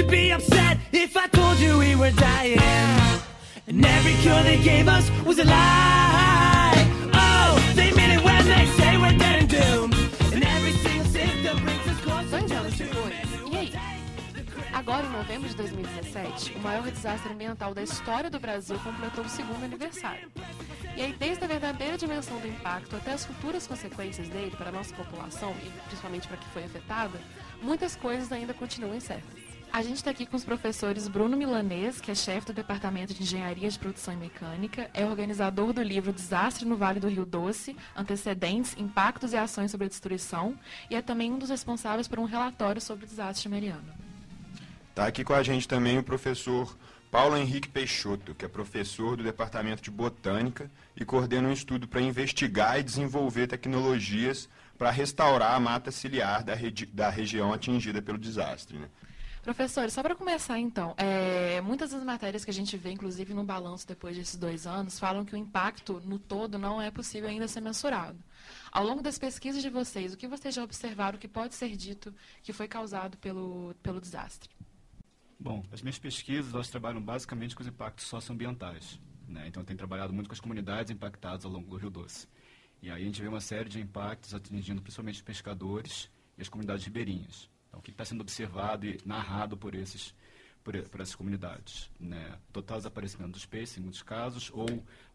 you be upset if I told you we were dying? And every cure they gave us was a lie. Oh, they mean it when they say we're dead and doomed. And every single symptom brings us closer to depois, e aí? Agora, em novembro de 2017, o maior desastre ambiental da história do Brasil completou o segundo aniversário. E aí, desde a verdadeira dimensão do impacto até as futuras consequências dele para a nossa população, e principalmente para que foi afetada, muitas coisas ainda continuam incertas. A gente está aqui com os professores Bruno Milanês, que é chefe do Departamento de Engenharia de Produção e Mecânica, é organizador do livro Desastre no Vale do Rio Doce, Antecedentes, Impactos e Ações sobre a Destruição, e é também um dos responsáveis por um relatório sobre o desastre mariano. Está aqui com a gente também o professor Paulo Henrique Peixoto, que é professor do Departamento de Botânica e coordena um estudo para investigar e desenvolver tecnologias para restaurar a mata ciliar da, regi- da região atingida pelo desastre. Né? Professores, só para começar então, é, muitas das matérias que a gente vê, inclusive no balanço depois desses dois anos, falam que o impacto no todo não é possível ainda ser mensurado. Ao longo das pesquisas de vocês, o que vocês já observaram que pode ser dito que foi causado pelo, pelo desastre? Bom, as minhas pesquisas elas trabalham basicamente com os impactos socioambientais. Né? Então, eu tenho trabalhado muito com as comunidades impactadas ao longo do Rio Doce. E aí a gente vê uma série de impactos atingindo principalmente os pescadores e as comunidades ribeirinhas. Então, o que está sendo observado e narrado por, esses, por, por essas comunidades? Né? Total desaparecimento dos peixes, em muitos casos, ou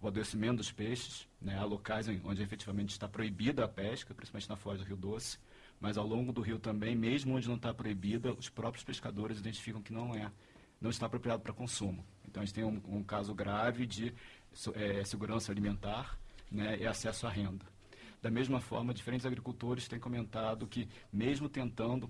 o adoecimento dos peixes. Né? Há locais onde efetivamente está proibida a pesca, principalmente na foz do Rio Doce mas ao longo do rio também, mesmo onde não está proibida, os próprios pescadores identificam que não é, não está apropriado para consumo. Então a gente tem um, um caso grave de eh, segurança alimentar né, e acesso à renda. Da mesma forma, diferentes agricultores têm comentado que, mesmo tentando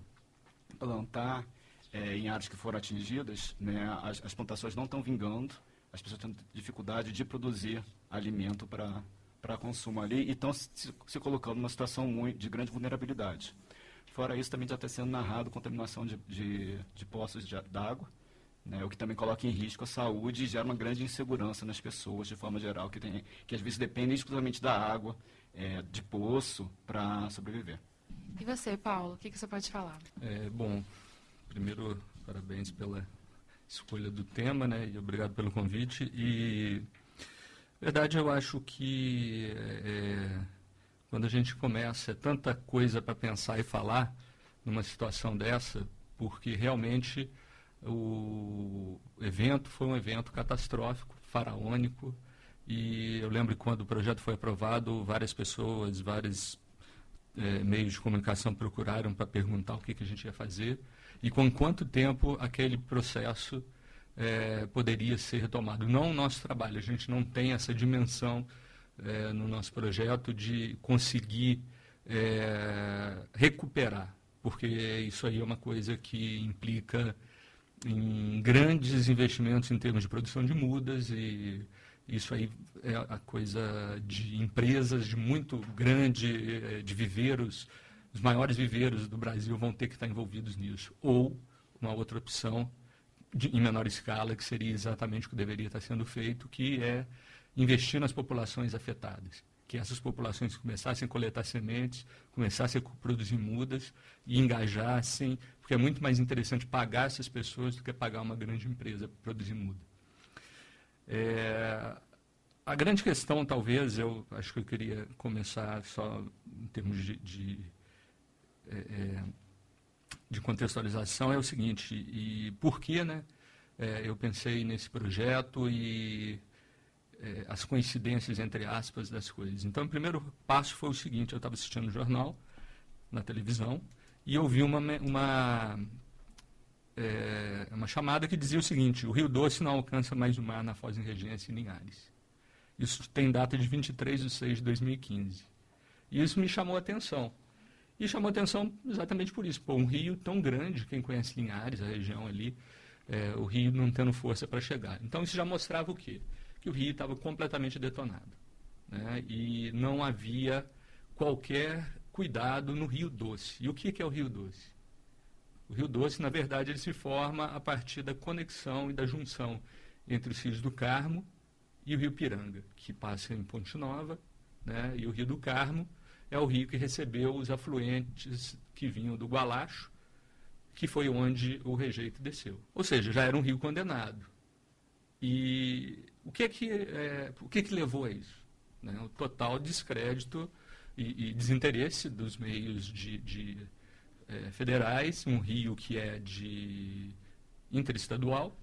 plantar eh, em áreas que foram atingidas, né, as, as plantações não estão vingando, as pessoas têm dificuldade de produzir alimento para consumo ali e estão se, se colocando numa situação muito, de grande vulnerabilidade. Fora isso, também já está sendo narrado contaminação de, de, de poços de- d'água, né, o que também coloca em risco a saúde e gera uma grande insegurança nas pessoas, de forma geral, que, tem, que às vezes dependem exclusivamente da água, eh, de poço, para sobreviver. E você, Paulo, o que, que você pode falar? É, bom, primeiro, parabéns pela escolha do tema, né? E obrigado pelo convite. E, verdade, eu acho que é, quando a gente começa, é tanta coisa para pensar e falar numa situação dessa, porque realmente o evento foi um evento catastrófico, faraônico, e eu lembro que quando o projeto foi aprovado, várias pessoas, vários eh, meios de comunicação procuraram para perguntar o que, que a gente ia fazer e com quanto tempo aquele processo eh, poderia ser retomado. Não o nosso trabalho, a gente não tem essa dimensão eh, no nosso projeto de conseguir recuperar, porque isso aí é uma coisa que implica em grandes investimentos em termos de produção de mudas e isso aí é a coisa de empresas de muito grande, eh, de viveiros, os maiores viveiros do Brasil vão ter que estar envolvidos nisso. Ou uma outra opção de, em menor escala, que seria exatamente o que deveria estar sendo feito, que é investir nas populações afetadas. Que essas populações começassem a coletar sementes, começassem a produzir mudas e engajassem, porque é muito mais interessante pagar essas pessoas do que pagar uma grande empresa para produzir muda. É, a grande questão, talvez, eu acho que eu queria começar só em termos de, de, é, é, de contextualização, é o seguinte, e por que né, é, eu pensei nesse projeto e é, as coincidências, entre aspas, das coisas. Então, o primeiro passo foi o seguinte, eu estava assistindo o jornal, na televisão, e eu vi uma, uma é, uma chamada que dizia o seguinte: o Rio Doce não alcança mais o mar na Foz em Regência e Linhares. Isso tem data de 23 de 6 de 2015. E isso me chamou a atenção. E chamou a atenção exatamente por isso. Pô, um rio tão grande, quem conhece Linhares, a região ali, é, o rio não tendo força para chegar. Então isso já mostrava o quê? Que o rio estava completamente detonado. Né? E não havia qualquer cuidado no Rio Doce. E o que, que é o Rio Doce? O Rio Doce, na verdade, ele se forma a partir da conexão e da junção entre os rios do Carmo e o Rio Piranga, que passa em Ponte Nova, né? e o Rio do Carmo é o rio que recebeu os afluentes que vinham do Gualacho, que foi onde o rejeito desceu. Ou seja, já era um rio condenado. E o que é que, é, o que, é que levou a isso? Né? O total descrédito e, e desinteresse dos meios de, de é, federais, um rio que é de interestadual,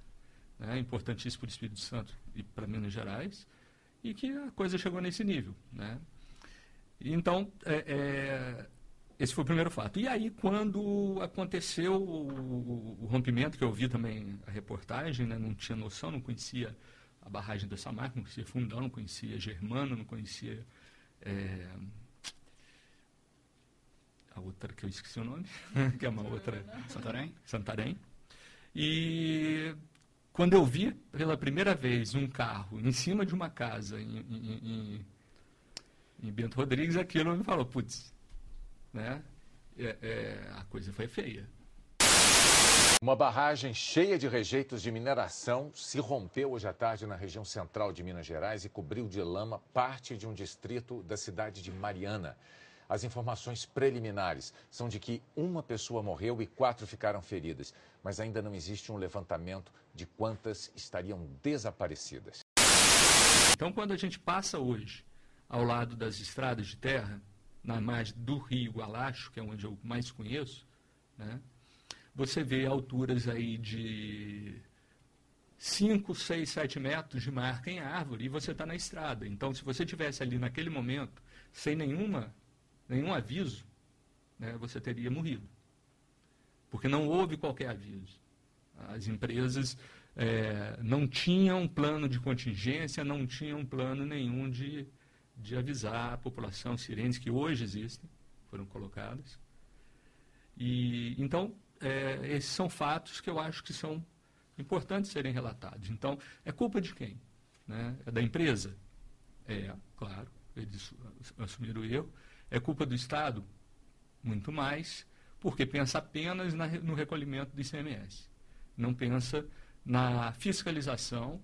né, importantíssimo para o Espírito Santo e para Minas Gerais, e que a coisa chegou nesse nível. Né? Então, é, é, esse foi o primeiro fato. E aí, quando aconteceu o, o, rompimento, que eu vi também a reportagem, né, não tinha noção, não conhecia a barragem da Samarca, não conhecia Fundão, não conhecia Germano, não conhecia é, a outra que eu esqueci o nome, que é uma outra... Santarém. Santarém. E quando eu vi pela primeira vez um carro em cima de uma casa em, em, em, em Bento Rodrigues, aquilo me falou, putz, né? É, é, a coisa foi feia. Uma barragem cheia de rejeitos de mineração se rompeu hoje à tarde na região central de Minas Gerais e cobriu de lama parte de um distrito da cidade de Mariana. As informações preliminares são de que uma pessoa morreu e quatro ficaram feridas, mas ainda não existe um levantamento de quantas estariam desaparecidas. Então, quando a gente passa hoje ao lado das estradas de terra, na margem do rio Gualacho, que é onde eu mais conheço, né, você vê alturas aí de 5, 6, 7 metros de marca em árvore e você está na estrada. Então, se você tivesse ali naquele momento, sem nenhuma, nenhum aviso, né, você teria morrido. Porque não houve qualquer aviso. As empresas é, não tinham plano de contingência, não tinham plano nenhum de, de avisar a população, sirenes que hoje existem, foram colocadas. E então é, esses são fatos que eu acho que são importantes serem relatados. Então, é culpa de quem? Né? É da empresa? É, claro, eles assumiram o erro. É culpa do Estado? Muito mais, porque pensa apenas na, no recolhimento do ICMS. Não pensa na fiscalização.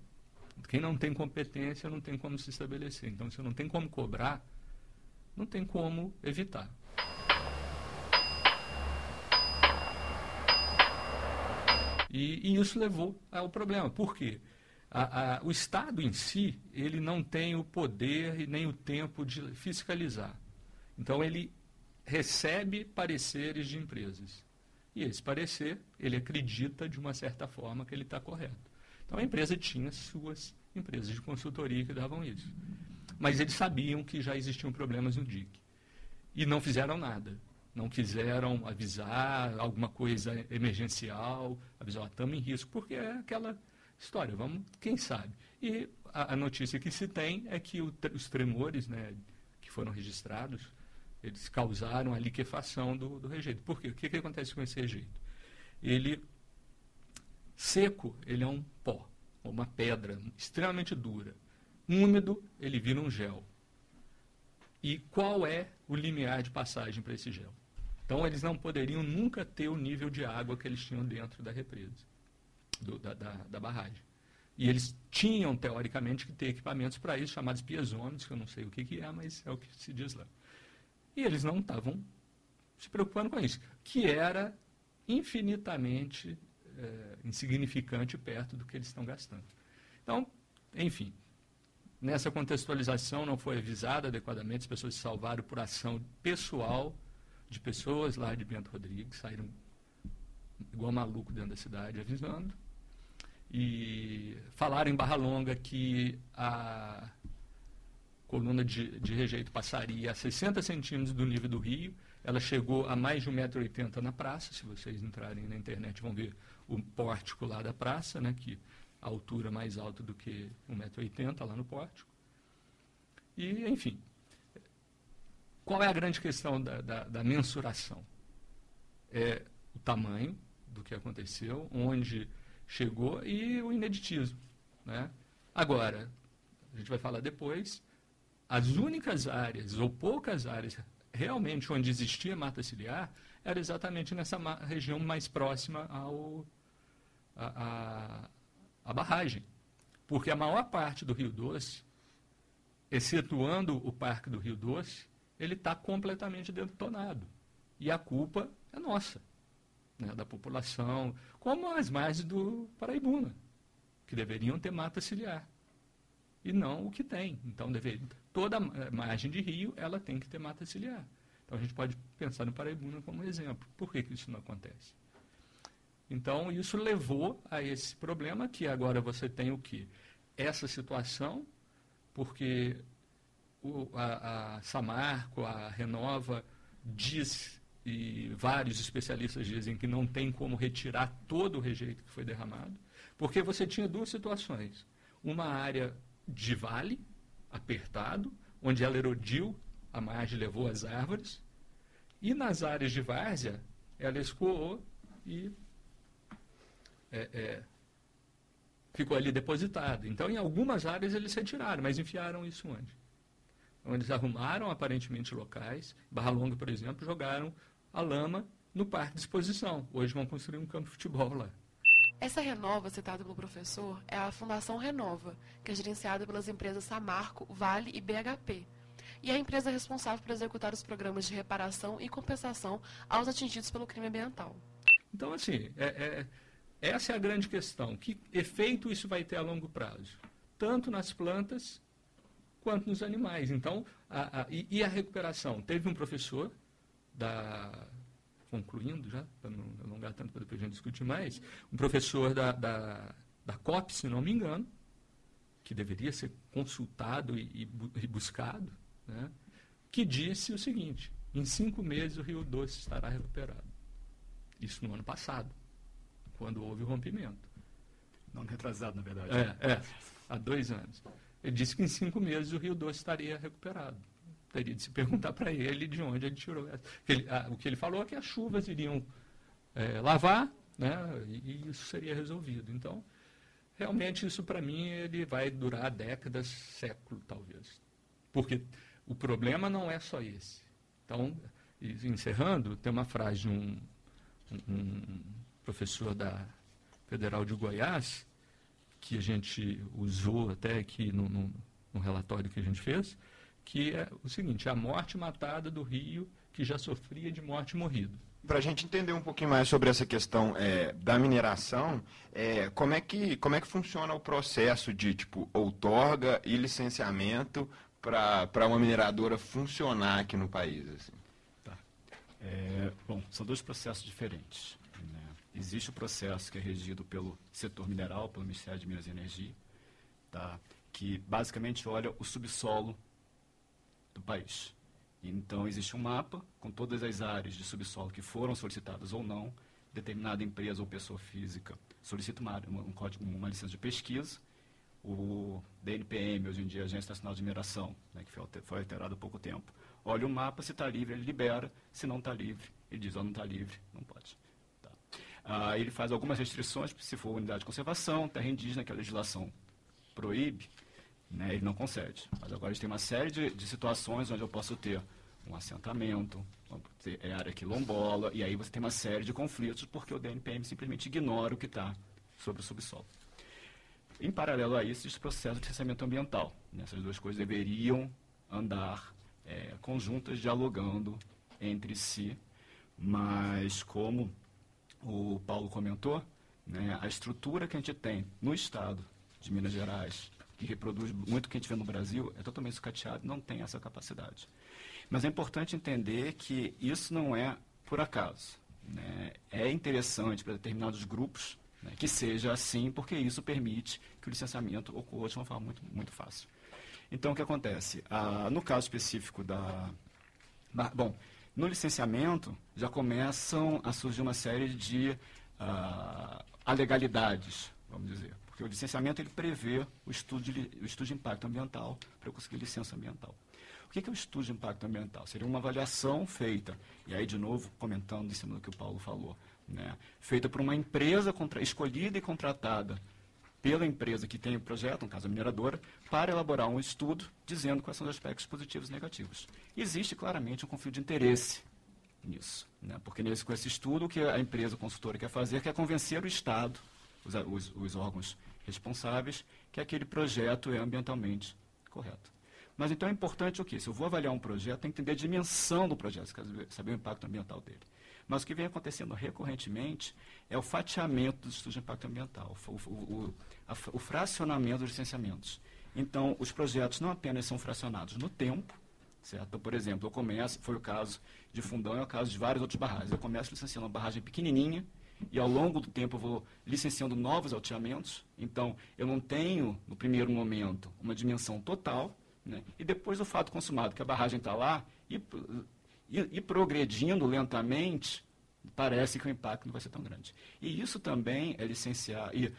Quem não tem competência não tem como se estabelecer. Então, se não tem como cobrar, não tem como evitar. E, e isso levou ao problema. Por quê? A, a, o Estado em si, ele não tem o poder e nem o tempo de fiscalizar. Então, ele recebe pareceres de empresas. E esse parecer, ele acredita de uma certa forma que ele está correto. Então, a empresa tinha suas empresas de consultoria que davam isso. Mas eles sabiam que já existiam problemas no DIC. E não fizeram nada não quiseram avisar alguma coisa emergencial, avisar, estamos em risco, porque é aquela história, vamos, quem sabe. E a, a notícia que se tem é que o, os tremores né, que foram registrados, eles causaram a liquefação do, do rejeito. Por quê? O que, que acontece com esse rejeito? Ele, seco, ele é um pó, uma pedra extremamente dura. Úmido, ele vira um gel. E qual é o limiar de passagem para esse gel? Então, eles não poderiam nunca ter o nível de água que eles tinham dentro da represa, do, da, da, da, barragem. E eles tinham, teoricamente, que ter equipamentos para isso, chamados piezômetros, que eu não sei o que, que é, mas é o que se diz lá. E eles não estavam se preocupando com isso, que era infinitamente é, insignificante perto do que eles estão gastando. Então, enfim, nessa contextualização não foi avisada adequadamente, as pessoas se salvaram por ação pessoal de pessoas lá de Bento Rodrigues, saíram igual maluco dentro da cidade avisando. E falaram em Barra Longa que a coluna de, de rejeito passaria a 60 centímetros do nível do rio. Ela chegou a mais de 1,80m na praça. Se vocês entrarem na internet, vão ver o pórtico lá da praça, né, que a altura mais alta do que 1,80m lá no pórtico. E, enfim, qual é a grande questão da, da, da mensuração? É o tamanho do que aconteceu, onde chegou e o ineditismo. Né? Agora, a gente vai falar depois, as únicas áreas, ou poucas áreas, realmente onde existia mata ciliar, era exatamente nessa região mais próxima ao, a, a, a barragem. Porque a maior parte do Rio Doce, excetuando o Parque do Rio Doce, ele está completamente detonado. E a culpa é nossa. né, da população, como as margens do Paraibuna, que deveriam ter mata ciliar. E não o que tem. Então, deve, toda a margem de rio ela tem que ter mata ciliar. Então, a gente pode pensar no Paraibuna como exemplo. Por que, que isso não acontece? Então, isso levou a esse problema que agora você tem o quê? Essa situação, porque o, a, a Samarco, a Renova, diz, e vários especialistas dizem que não tem como retirar todo o rejeito que foi derramado, porque você tinha duas situações. Uma área de vale, apertado, onde ela erodiu, a margem levou as árvores, e nas áreas de várzea, ela escoou e é, é, ficou ali depositado. Então, em algumas áreas eles retiraram, mas enfiaram isso onde? Eles arrumaram aparentemente locais. Barra Longa, por exemplo, jogaram a lama no parque de exposição. Hoje vão construir um campo de futebol lá. Essa Renova, citada pelo professor, é a Fundação Renova, que é gerenciada pelas empresas Samarco, Vale e BHP. E é a empresa responsável por executar os programas de reparação e compensação aos atingidos pelo crime ambiental. Então, assim, é, é, essa é a grande questão. Que efeito isso vai ter a longo prazo? Tanto nas plantas quanto nos animais. Então, a, a, e, e, a recuperação? Teve um professor da. Concluindo já, para não alongar tanto para depois a gente discutir mais, um professor da, da, da COP, se não me engano, que deveria ser consultado e, e, buscado, né, que disse o seguinte: em cinco meses o Rio Doce estará recuperado. Isso no ano passado, quando houve o rompimento. Não retrasado, na verdade. É, é, há dois anos. Ele disse que em cinco meses o Rio Doce estaria recuperado. Teria de se perguntar para ele de onde ele tirou essa. Ele, ah, o que ele falou é que as chuvas iriam é, lavar, né, e, e, isso seria resolvido. Então, realmente, isso para mim ele vai durar décadas, século talvez. Porque o problema não é só esse. Então, encerrando, tem uma frase de um, um professor da Federal de Goiás, que a gente usou até aqui no, no, no relatório que a gente fez, que é o seguinte, a morte matada do rio que já sofria de morte morrido. Para a gente entender um pouquinho mais sobre essa questão é, da mineração, é, como, é que, como é que funciona o processo de tipo outorga e licenciamento para uma mineradora funcionar aqui no país? Assim? Tá. É, bom, são dois processos diferentes. Existe o processo que é regido pelo setor mineral, pelo Ministério de Minas e Energia, tá? que basicamente olha o subsolo do país. Então, existe um mapa com todas as áreas de subsolo que foram solicitadas ou não. Determinada empresa ou pessoa física solicita uma, um código, uma licença de pesquisa. O DNPM, hoje em dia, Agência Nacional de Mineração, né, que foi alterado há pouco tempo, olha o mapa, se está livre, ele libera. Se não está livre, ele diz, oh, não está livre, não pode. Ah, ele faz algumas restrições, se for unidade de conservação, terra indígena, que a legislação proíbe, né, ele não concede. Mas agora a gente tem uma série de, de situações onde eu posso ter um assentamento, é área quilombola, e aí você tem uma série de conflitos porque o DNPM simplesmente ignora o que está sobre o subsolo. Em paralelo a isso, o processo de licenciamento ambiental. Né? Essas duas coisas deveriam andar é, conjuntas, dialogando entre si, mas como o Paulo comentou, né, a estrutura que a gente tem no Estado de Minas Gerais, que reproduz muito o que a gente vê no Brasil, é totalmente sucateado, não tem essa capacidade. Mas é importante entender que isso não é por acaso. Né? É interessante para determinados grupos né, que seja assim, porque isso permite que o licenciamento ocorra de uma forma muito, muito fácil. Então, o que acontece? Ah, no caso específico da... Bom, no licenciamento, já começam a surgir uma série de uh, alegalidades, vamos dizer. Porque o licenciamento ele prevê o estudo de, o estudo de impacto ambiental para eu conseguir licença ambiental. O que é o estudo de impacto ambiental? Seria uma avaliação feita, e aí, de novo, comentando em cima do que o Paulo falou, né? feita por uma empresa contra, escolhida e contratada pela empresa que tem o projeto, no caso a mineradora, para elaborar um estudo dizendo quais são os aspectos positivos e negativos. Existe claramente um conflito de interesse nisso, né? porque nesse, com esse estudo o que a empresa consultora quer fazer é convencer o Estado, os, os, os órgãos responsáveis, que aquele projeto é ambientalmente correto. Mas então é importante o quê? Se eu vou avaliar um projeto, tem que entender a dimensão do projeto, saber o impacto ambiental dele. Mas o que vem acontecendo recorrentemente é o fatiamento dos estudos de impacto ambiental, o, o, a, o fracionamento dos licenciamentos. Então, os projetos não apenas são fracionados no tempo, certo? Então, por exemplo, eu começo, foi o caso de Fundão, é o caso de várias outras barragens. Eu começo licenciando uma barragem pequenininha, e ao longo do tempo eu vou licenciando novos alteamentos. Então, eu não tenho, no primeiro momento, uma dimensão total, né? e depois o fato consumado, que a barragem está lá, e, e, e, progredindo lentamente, parece que o impacto não vai ser tão grande. E isso também é licenciar. E,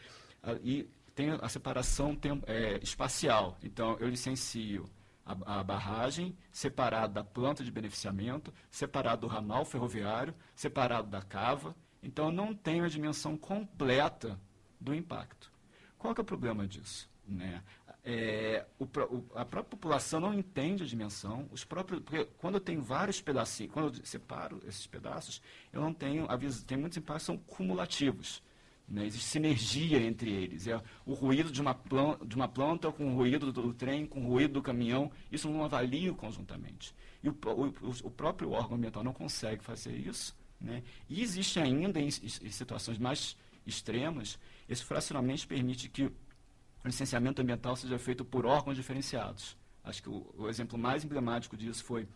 e tem a separação tem, é, espacial. Então, eu licencio a, a, barragem, separado da planta de beneficiamento, separado do ramal ferroviário, separado da cava. Então, eu não tenho a dimensão completa do impacto. Qual que é o problema disso? Né? É, o, a própria população não entende a dimensão, os próprios, porque quando eu tenho vários pedacinhos, quando eu separo esses pedaços, eu não tenho, tem muitos impactos que são cumulativos. Né? Existe sinergia entre eles. É o ruído de uma, planta, de uma planta com o ruído do, trem, com o ruído do caminhão, isso não avalia conjuntamente. E o, o, o próprio órgão ambiental não consegue fazer isso. Né? E existe ainda, em, em situações mais extremas, esse fracionamento permite que o licenciamento ambiental seja feito por órgãos diferenciados. Acho que o, o exemplo mais emblemático disso foi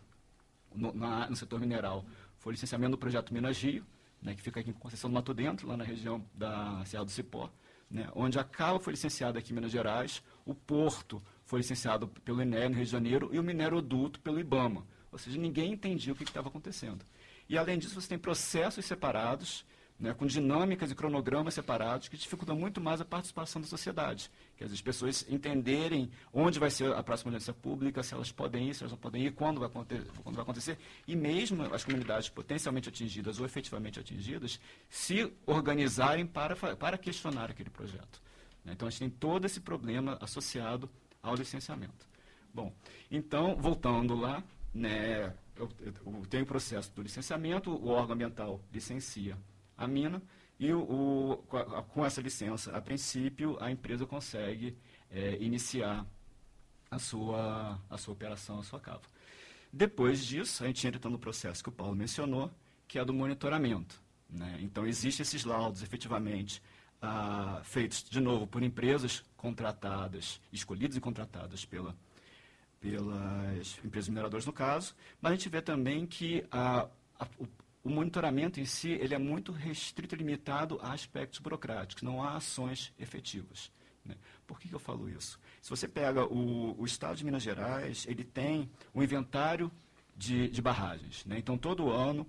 no, na, no setor mineral, foi o licenciamento do projeto Minas Rio, né, que fica aqui em Conceição do Mato Dentro, lá na região da Serra do Cipó, né, onde a Cava foi licenciada aqui em Minas Gerais, o Porto foi licenciado pelo INE no Rio de Janeiro e o Mineroduto pelo IBAMA. Ou seja, ninguém entendia o que estava acontecendo. E, além disso, você tem processos separados né, com dinâmicas e cronogramas separados, que dificultam muito mais a participação da sociedade. Que as pessoas entenderem onde vai ser a próxima audiência pública, se elas podem ir, se elas não podem ir, quando vai, quando vai acontecer. E mesmo as comunidades potencialmente atingidas ou efetivamente atingidas, se organizarem para, para questionar aquele projeto. Né. Então, a gente tem todo esse problema associado ao licenciamento. Bom, então, voltando lá, né, eu, eu tenho o processo do licenciamento, o órgão ambiental licencia a mina e o, o, com essa licença, a princípio, a empresa consegue é, iniciar a sua, a sua operação, a sua cava. Depois disso, a gente entra no processo que o Paulo mencionou, que é do monitoramento. Né? Então, existem esses laudos, efetivamente, ah, feitos, de novo, por empresas contratadas, escolhidas e contratadas pela, pelas empresas mineradoras, no caso, mas a gente vê também que a, a, o, monitoramento em si ele é muito restrito e limitado a aspectos burocráticos, não há ações efetivas. Né? Por que, que, eu falo isso? Se você pega o, o, Estado de Minas Gerais, ele tem um inventário de, de barragens. Né? Então, todo ano,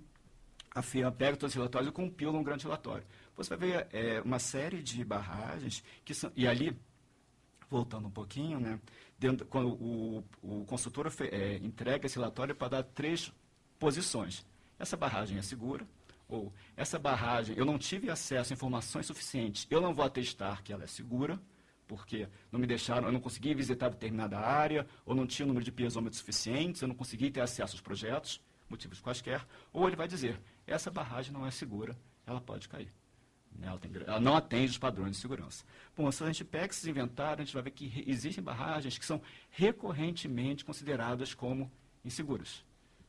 a FIA pega todos os relatórios e compila um grande relatório. Você vai ver é, uma série de barragens que são... E ali, voltando um pouquinho, né? Dentro, quando o, o consultor é, entrega esse relatório para dar três posições essa barragem é segura, ou essa barragem, eu não tive acesso a informações suficientes, eu não vou atestar que ela é segura, porque não me deixaram, eu não consegui visitar determinada área, ou não tinha o número de piezômetros suficientes, eu não consegui ter acesso aos projetos, motivos quaisquer, ou ele vai dizer, essa barragem não é segura, ela pode cair. Ela, tem, ela, não atende os padrões de segurança. Bom, se a gente pega esses inventários, a gente vai ver que existem barragens que são recorrentemente consideradas como inseguras.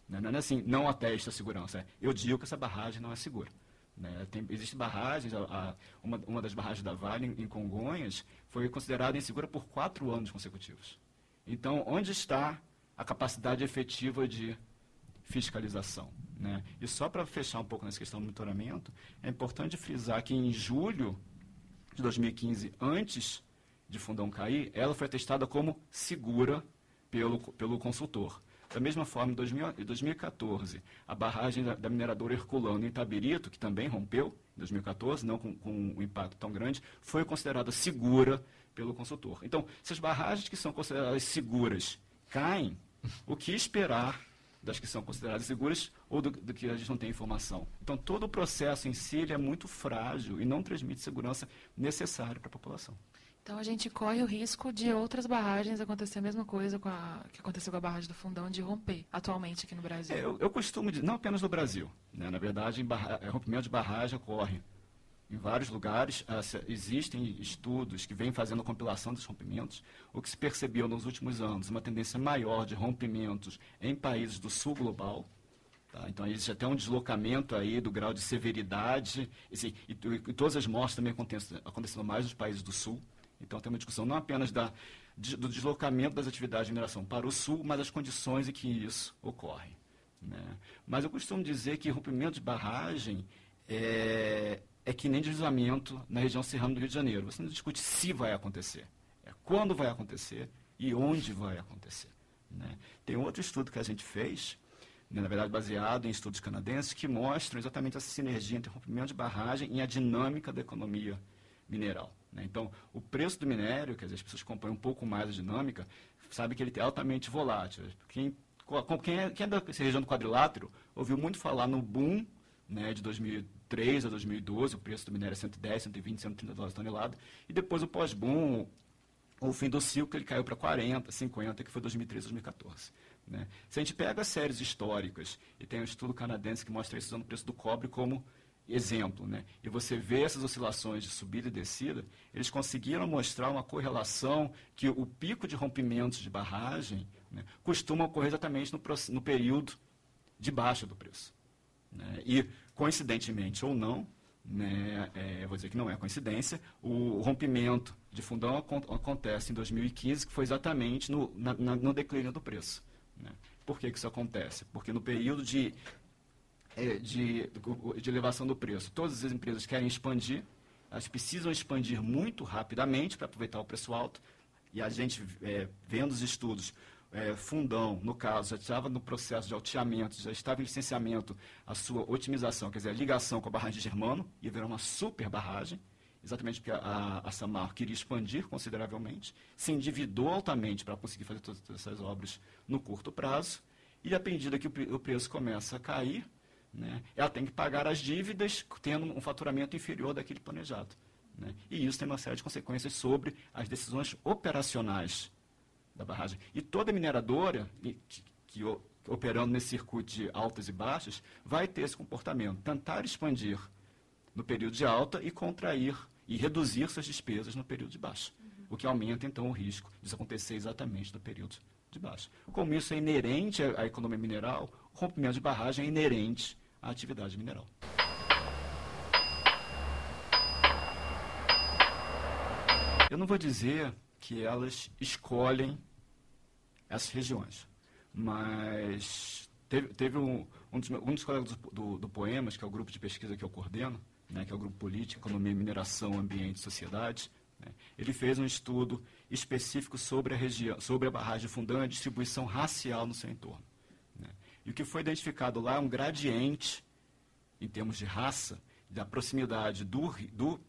Né? Não é assim, não atesta a segurança. É, eu digo que essa barragem não é segura. Né? Tem, existem barragens, a, a, uma, uma das barragens da Vale, em, em Congonhas, foi considerada insegura por quatro anos consecutivos. Então, onde está a capacidade efetiva de fiscalização? Né? E só para fechar um pouco nessa questão do monitoramento, é importante frisar que em julho de 2015, antes de Fundão cair, ela foi atestada como segura pelo, pelo consultor. Da mesma forma, em 2014, a barragem da, da mineradora Herculano em Tabirito, que também rompeu em 2014, não com, com um impacto tão grande, foi considerada segura pelo consultor. Então, se as barragens que são consideradas seguras caem, o que esperar das que são consideradas seguras ou do, do, que a gente não tem informação. Então, todo o processo em si é muito frágil e não transmite segurança necessária para a população. Então a gente corre o risco de outras barragens acontecer a mesma coisa a, que aconteceu com a barragem do Fundão, de romper atualmente aqui no Brasil. É, eu, eu, costumo dizer, não apenas no Brasil, né? na verdade, barra, é, rompimento de barragem ocorre em vários lugares. existem estudos que vêm fazendo a compilação dos rompimentos. O que se percebeu nos últimos anos, uma tendência maior de rompimentos em países do sul global. Tá? Então, existe até um deslocamento aí do grau de severidade. E, e, e todas as mortes também acontecendo, acontecendo mais nos países do sul. Então, tem uma discussão não apenas da, de, do deslocamento das atividades de mineração para o sul, mas as condições em que isso ocorre. Né? Mas eu costumo dizer que rompimento de barragem é, é que nem deslizamento na região serrana do Rio de Janeiro. Você não discute se vai acontecer, é quando vai acontecer e onde vai acontecer. Né? Tem outro estudo que a gente fez, né, na verdade baseado em estudos canadenses, que mostram exatamente essa sinergia entre rompimento de barragem e a dinâmica da economia mineral. Né? Então, o preço do minério, dizer, as pessoas acompanham um pouco mais a dinâmica, sabe que ele é altamente volátil. Quem, quem, é, quem é dessa região do quadrilátero ouviu muito falar no boom né, de 2003 a 2012, o preço do minério é 110, 120, 130 dólares tonelada, e depois o pós-boom, o fim do ciclo, ele caiu para 40, 50, que foi 2013, 2014. Né? Se a gente pega séries históricas, e tem um estudo canadense que mostra isso usando o preço do cobre como exemplo, né? e você vê essas oscilações de subida e descida, eles conseguiram mostrar uma correlação que o pico de rompimentos de barragem né, costuma ocorrer exatamente no, no período de baixa do preço. Né? E, coincidentemente ou não, né, é, vou dizer que não é coincidência, o rompimento de fundão acontece em 2015, que foi exatamente no, na, no declínio do preço. Né? Por que, que isso acontece? Porque no período de é, de, de elevação do preço. Todas as empresas querem expandir, elas precisam expandir muito rapidamente para aproveitar o preço alto. E a gente, é, vendo os estudos, é, Fundão, no caso, já estava no processo de alteamento, já estava em licenciamento a sua otimização, quer dizer, a ligação com a barragem de Germano, ia virar uma super barragem, exatamente porque a, a Samar queria expandir consideravelmente, se endividou altamente para conseguir fazer todas essas obras no curto prazo, e à medida que o, o preço começa a cair, né, ela tem que pagar as dívidas tendo um faturamento inferior daquele planejado. Né? E isso tem uma série de consequências sobre as decisões operacionais da barragem. E toda mineradora que, que operando nesse circuito de altas e baixas vai ter esse comportamento, tentar expandir no período de alta e contrair e reduzir suas despesas no período de baixa, uhum. o que aumenta então o risco de isso acontecer exatamente no período de baixa. Como isso é inerente à economia mineral, o rompimento de barragem é inerente a atividade mineral. Eu não vou dizer que elas escolhem essas regiões, mas teve, teve um, um, dos, um dos colegas do, do, do, Poemas, que é o grupo de pesquisa que eu coordeno, né, que é o grupo Política, Economia, Mineração, Ambiente e Sociedade, né, ele fez um estudo específico sobre a região, sobre a barragem de Fundão e a distribuição racial no seu entorno. E o que foi identificado lá é um gradiente, em termos de raça, da proximidade do, do,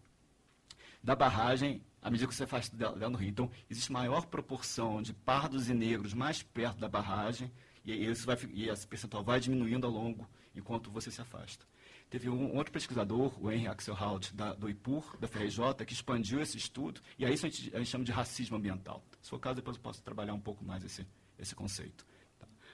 da barragem à medida que você faz dela no rio. Então, existe maior proporção de pardos e negros mais perto da barragem, e, isso vai, e esse percentual vai diminuindo ao longo enquanto você se afasta. Teve um outro pesquisador, o Henry Axelrod, da, do IPUR, da FRJ, que expandiu esse estudo, e aí isso a gente, a gente chama de racismo ambiental. Se for o caso, depois eu posso trabalhar um pouco mais esse, esse conceito.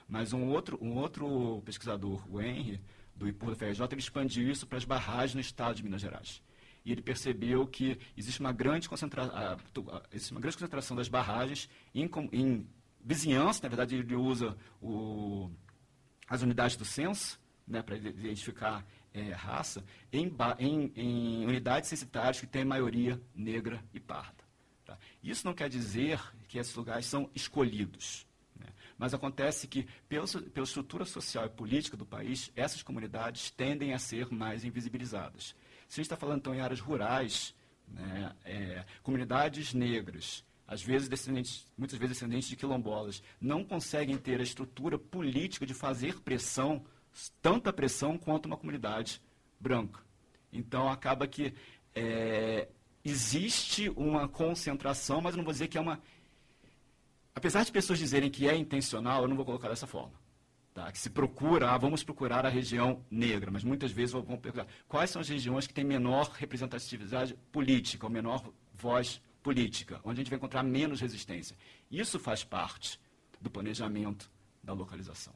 Mas um outro, um outro pesquisador, o Henry, do IPUR da FRJ, ele expandiu isso para as barragens no estado de Minas Gerais. E ele percebeu que existe uma grande, concentra existe uma grande concentração das barragens em, em vizinhança, na verdade ele usa o, as unidades do censo né, para identificar é, raça, em, em, em, unidades censitárias que têm maioria negra e parda. Tá? Isso não quer dizer que esses lugares são escolhidos. Mas acontece que, pela, pela estrutura social e política do país, essas comunidades tendem a ser mais invisibilizadas. Se a gente está falando, então, em áreas rurais, né, é, comunidades negras, às vezes descendentes, muitas vezes descendentes de quilombolas, não conseguem ter a estrutura política de fazer pressão, tanta pressão quanto uma comunidade branca. Então, acaba que é, existe uma concentração, mas eu não vou dizer que é uma Apesar de pessoas dizerem que é intencional, eu não vou colocar dessa forma. Tá? Que se procura, ah, vamos procurar a região negra, mas muitas vezes vamos perguntar quais são as regiões que têm menor representatividade política, ou menor voz política, onde a gente vai encontrar menos resistência. Isso faz parte do planejamento da localização.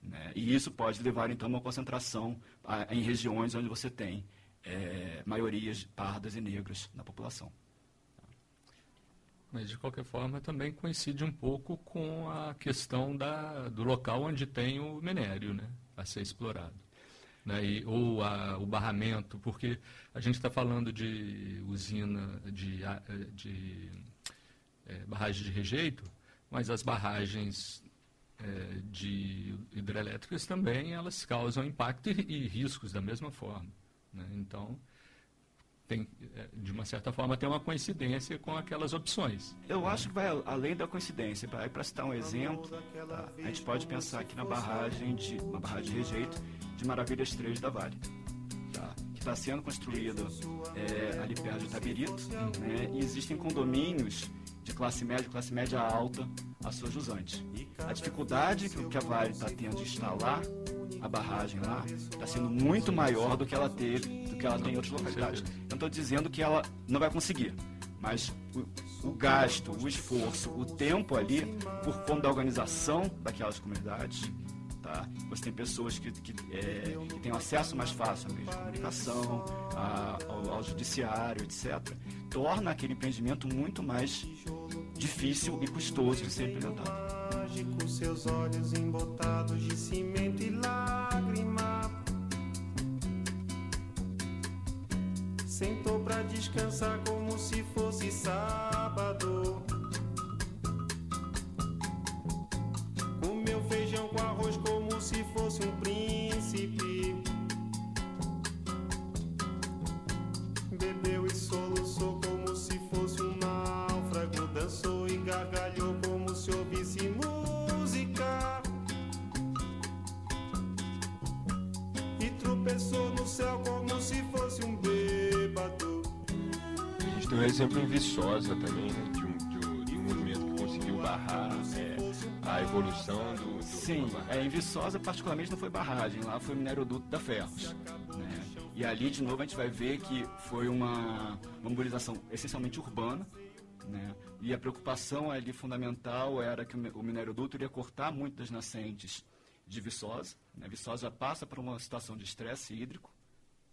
Né? E isso pode levar, então, a uma concentração a, em regiões onde você tem é, maiorias pardas e negras na população. Mas, de qualquer forma, também coincide um pouco com a questão da, do local onde tem o minério né, a ser explorado. Né, e, ou a, o barramento, porque a gente está falando de usina, de, de é, barragem de rejeito, mas as barragens é, de hidrelétricas também elas causam impacto e, e riscos da mesma forma. Né? Então, tem, é, de uma certa forma, tem uma coincidência com aquelas opções. Eu acho que vai além da coincidência. Para citar um exemplo, tá? a gente pode pensar aqui na barragem de uma barragem de rejeito de Maravilhas 3 da Vale, tá? que está sendo construída é, ali perto de Itabirito, né? e existem condomínios de classe média, classe média alta, a sua jusante. A dificuldade que a Vale está tendo de instalar a barragem lá está sendo muito maior do que ela teve, do que ela tem em outras localidades. Eu não estou dizendo que ela não vai conseguir, mas o, o, gasto, o esforço, o tempo ali, por conta da organização daquelas comunidades, tá? Você tem pessoas que, que, é, que têm acesso mais fácil à de comunicação, a, ao, ao judiciário, etc. Torna aquele empreendimento muito mais difícil e custoso de ser implementado com seus olhos embotados de cimento e lágrima. Sentou pra descansar como se fosse sábado. Comeu feijão com arroz como se fosse um príncipe. Bebeu e soluçou como se fosse um náufrago. Dançou e gargalhou como se ouvisse música. E tropeçou no céu como se fosse um bêbado. A gente tem um exemplo em Viçosa também, né, de, um, de, um, de um movimento que conseguiu barrar é, a evolução do, do Sim, é, em Viçosa particularmente não foi barragem, lá foi o minério-duto da Ferros. Né? E ali, de novo, a gente vai ver que foi uma, uma mobilização essencialmente urbana, né? E a preocupação ali fundamental era que o minério-duto iria cortar muito das nascentes de Viçosa. Né? Viçosa passa por uma situação de estresse hídrico.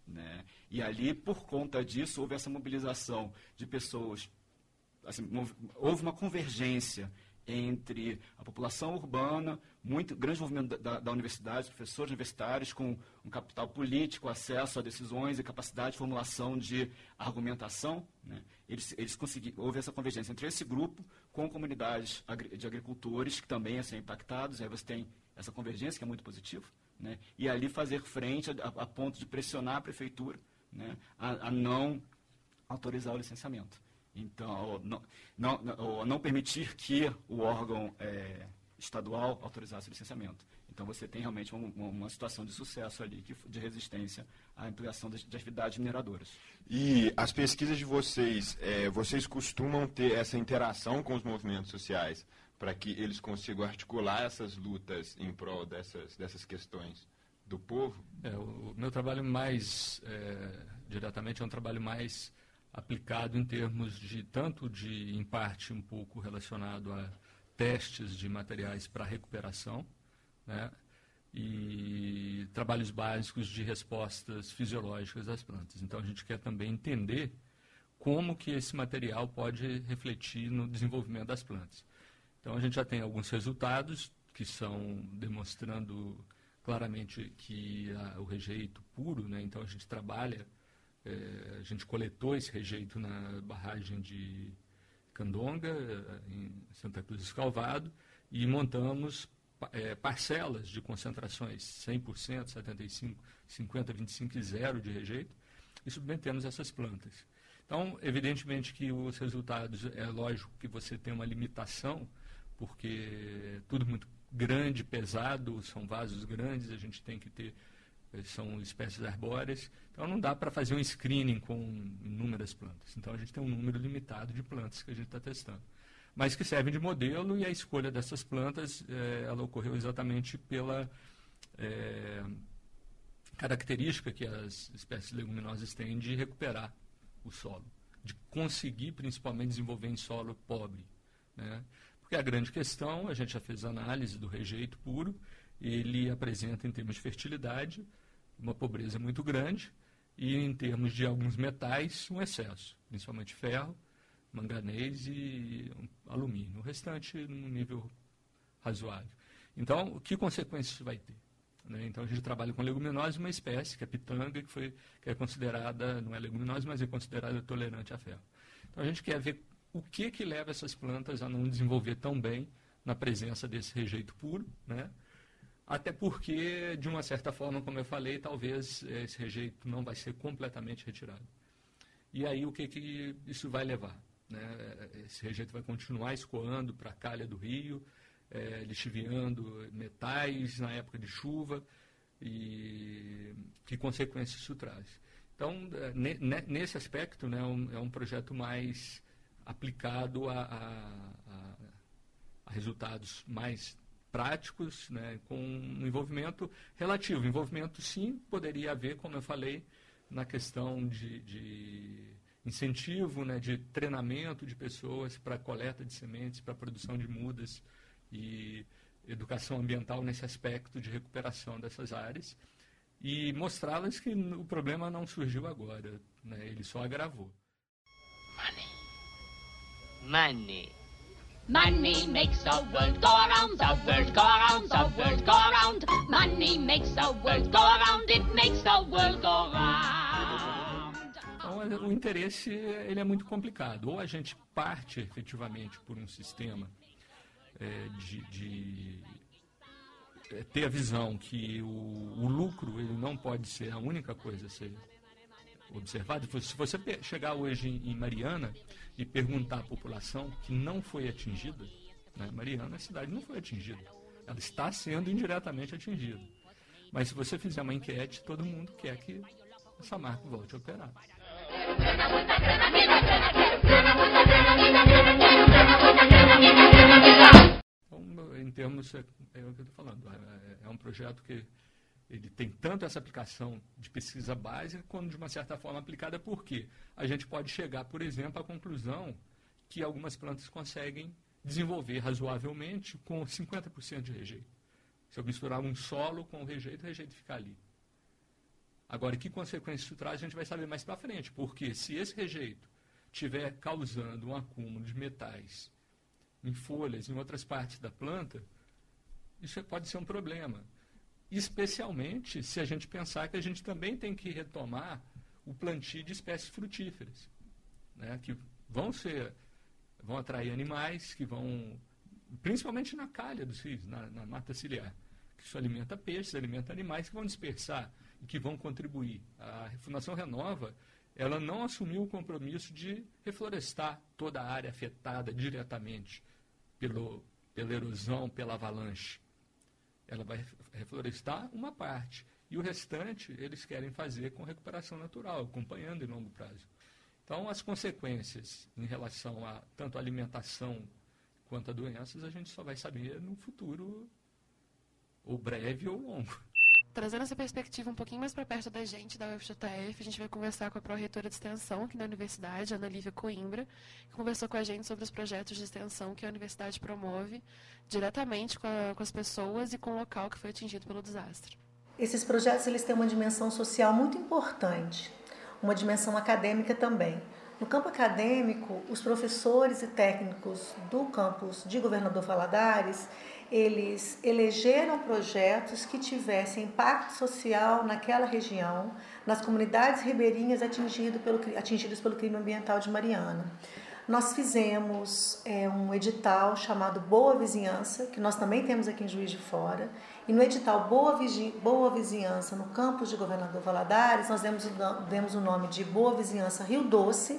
Né? E ali, por conta disso, houve essa mobilização de pessoas. Assim, houve uma convergência entre a população urbana, muito grande movimento da, da, universidade, professores universitários com um capital político, acesso a decisões e capacidade de formulação de argumentação. Né? Eles, eles conseguiram, houve essa convergência entre esse grupo com comunidades de agricultores que também ser impactados, aí você tem essa convergência que é muito positiva, né? e ali fazer frente a, a ponto de pressionar a prefeitura né? a, a não autorizar o licenciamento. Então, não, não, não permitir que o órgão é, estadual autorizasse o licenciamento. Então, você tem realmente uma, uma situação de sucesso ali, que, de resistência à ampliação de, de atividades mineradoras. E as pesquisas de vocês, é, vocês costumam ter essa interação com os movimentos sociais para que eles consigam articular essas lutas em prol dessas, dessas questões do povo? É, o meu trabalho mais, é, diretamente, é um trabalho mais aplicado em termos de tanto de em parte um pouco relacionado a testes de materiais para recuperação, né, e trabalhos básicos de respostas fisiológicas das plantas. Então a gente quer também entender como que esse material pode refletir no desenvolvimento das plantas. Então a gente já tem alguns resultados que são demonstrando claramente que a, o rejeito puro, né, então a gente trabalha é, a gente coletou esse rejeito na barragem de Candonga, eh, em Santa Cruz do Escalvado, e montamos é, parcelas de concentrações 100%, 75%, 50%, 25% e zero de rejeito, e submetemos essas plantas. Então, evidentemente que os resultados, é lógico que você tem uma limitação, porque é tudo muito grande, pesado, são vasos grandes, a gente tem que ter são espécies arbóreas, então não dá para fazer um screening com inúmeras plantas. Então a gente tem um número limitado de plantas que a gente está testando, mas que servem de modelo e a escolha dessas plantas é, ela ocorreu exatamente pela é, característica que as espécies leguminosas têm de recuperar o solo, de conseguir principalmente desenvolver em solo pobre, né? Porque a grande questão, a gente já fez análise do rejeito puro, ele apresenta em termos de fertilidade uma pobreza muito grande e em termos de alguns metais, um excesso, principalmente ferro, manganês e alumínio. O restante no nível razoável. Então, que consequências vai ter? Né? Então, a gente trabalha com leguminosa, uma espécie, que é pitanga, que, foi, que é considerada, não é leguminosa, mas é considerada tolerante a ferro. Então, a gente quer ver o que, que leva essas plantas a não desenvolver tão bem na presença desse rejeito puro, né? Até porque, de uma certa forma, como eu falei, talvez esse rejeito não vai ser completamente retirado. E aí, o que, que isso vai levar? Né? Esse rejeito vai continuar escoando para a calha do rio, é, lixiviando metais na época de chuva e que consequências isso traz. Então, é, nesse aspecto, né, é um projeto mais aplicado a, a, a resultados mais práticos, né, com um envolvimento relativo. Envolvimento, sim, poderia haver, como eu falei, na questão de, de incentivo, né, de treinamento de pessoas para coleta de sementes, para produção de mudas e educação ambiental nesse aspecto de recuperação dessas áreas e mostrá-las que o problema não surgiu agora, né, ele só agravou. Money. Money. Money makes the world go around, the world go around, the world go around. Money makes the world go around, it makes the world go round. Então, o interesse ele é muito complicado. Ou a gente parte efetivamente por um sistema é, de, de é, ter a visão que o, o, lucro ele não pode ser a única coisa a ser observada. Se você chegar hoje em Mariana e perguntar à população que não foi atingida, né, Mariana, a cidade não foi atingida. Ela está sendo indiretamente atingida. Mas se você fizer uma enquete, todo mundo quer que essa marca volte a operar. Então, em termos, é, é o que eu estou falando, é, é um projeto que ele tem tanto essa aplicação de pesquisa básica, quanto de uma certa forma aplicada, porque a gente pode chegar, por exemplo, à conclusão que algumas plantas conseguem desenvolver razoavelmente com 50% de rejeito. Se eu misturar um solo com o rejeito, o rejeito fica ali. Agora, que consequências isso traz, a gente vai saber mais para frente, porque se esse rejeito estiver causando um acúmulo de metais em folhas, em outras partes da planta, isso pode ser um problema especialmente se a gente pensar que a gente também tem que retomar o plantio de espécies frutíferas, né, que vão ser, vão atrair animais, que vão, principalmente na calha dos rios, na, na mata ciliar, que isso alimenta peixes, alimenta animais que vão dispersar e que vão contribuir. A Fundação Renova, ela não assumiu o compromisso de reflorestar toda a área afetada diretamente pelo, pela erosão, pela avalanche ela vai reflorestar uma parte. E o restante eles querem fazer com recuperação natural, acompanhando em longo prazo. Então, as consequências em relação a tanto a alimentação quanto a doenças, a gente só vai saber no futuro, ou breve ou longo. Trazendo essa perspectiva um pouquinho mais para perto da gente, da UFJF, a gente vai conversar com a pró-reitora de extensão aqui na universidade, Ana Lívia Coimbra, que conversou com a gente sobre os projetos de extensão que a universidade promove diretamente com, a, com as pessoas e com o local que foi atingido pelo desastre. Esses projetos eles têm uma dimensão social muito importante, uma dimensão acadêmica também. No campo acadêmico, os professores e técnicos do campus de Governador Valadares, eles elegeram projetos que tivessem impacto social naquela região, nas comunidades ribeirinhas atingido pelo, atingidas pelo crime ambiental de Mariana. Nós fizemos é, um edital chamado Boa Vizinhança, que nós também temos aqui em Juiz de Fora, e no edital Boa, Vigi, Boa Vizinhança, no campus de Governador Valadares, nós demos, demos o nome de Boa Vizinhança Rio Doce,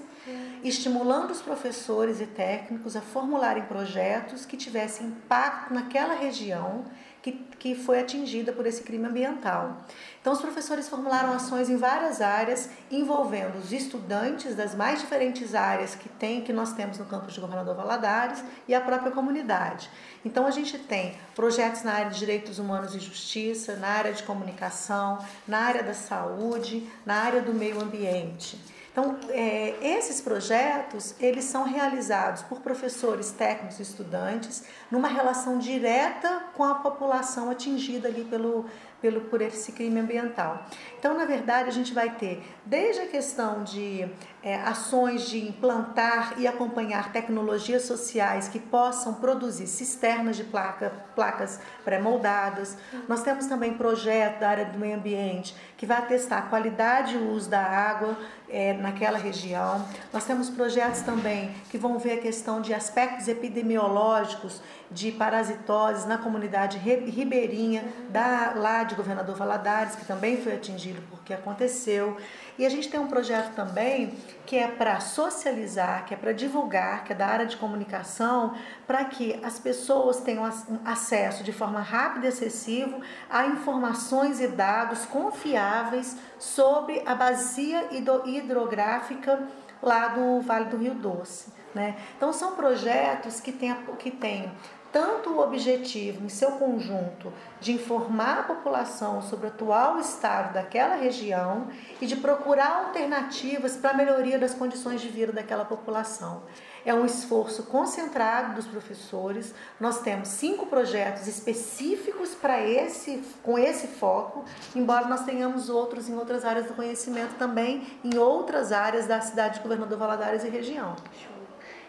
estimulando os professores e técnicos a formularem projetos que tivessem impacto naquela região que, que foi atingida por esse crime ambiental. Então, os professores formularam ações em várias áreas, envolvendo os estudantes das mais diferentes áreas que, tem, que nós temos no campus de Governador Valadares e a própria comunidade. Então, a gente tem projetos na área de direitos humanos e justiça, na área de comunicação, na área da saúde, na área do meio ambiente. Então, é, esses projetos, eles são realizados por professores, técnicos e estudantes numa relação direta com a população atingida ali pelo, pelo, por esse crime ambiental. Então, na verdade, a gente vai ter desde a questão de é, ações de implantar e acompanhar tecnologias sociais que possam produzir cisternas de placa, placas pré-moldadas. Nós temos também projeto da área do meio ambiente que vai testar a qualidade e o uso da água é, naquela região. Nós temos projetos também que vão ver a questão de aspectos epidemiológicos de parasitoses na comunidade ribeirinha da, lá de Governador Valadares, que também foi atingido porque aconteceu. E a gente tem um projeto também que é para socializar, que é para divulgar, que é da área de comunicação, para que as pessoas tenham acesso de forma rápida e acessível a informações e dados confiáveis sobre a bacia hidrográfica lá do Vale do Rio Doce. Né? Então, são projetos que têm, que têm tanto o objetivo, em seu conjunto, de informar a população sobre o atual estado daquela região e de procurar alternativas para a melhoria das condições de vida daquela população. É um esforço concentrado dos professores. Nós temos cinco projetos específicos para esse, com esse foco, embora nós tenhamos outros em outras áreas do conhecimento também, em outras áreas da cidade de Governador Valadares e região.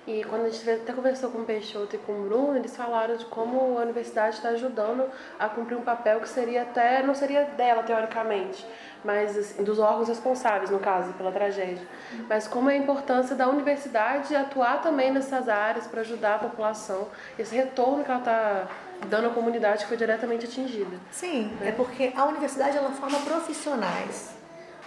E quando a gente até conversou com o Peixoto e com o Bruno, eles falaram de como a universidade está ajudando a cumprir um papel que seria até, não seria dela teoricamente, mas assim, dos órgãos responsáveis, no caso, pela tragédia. Mas como é a importância da universidade atuar também nessas áreas para ajudar a população, esse retorno que ela está dando à comunidade que foi diretamente atingida. Sim, é porque a universidade ela forma profissionais,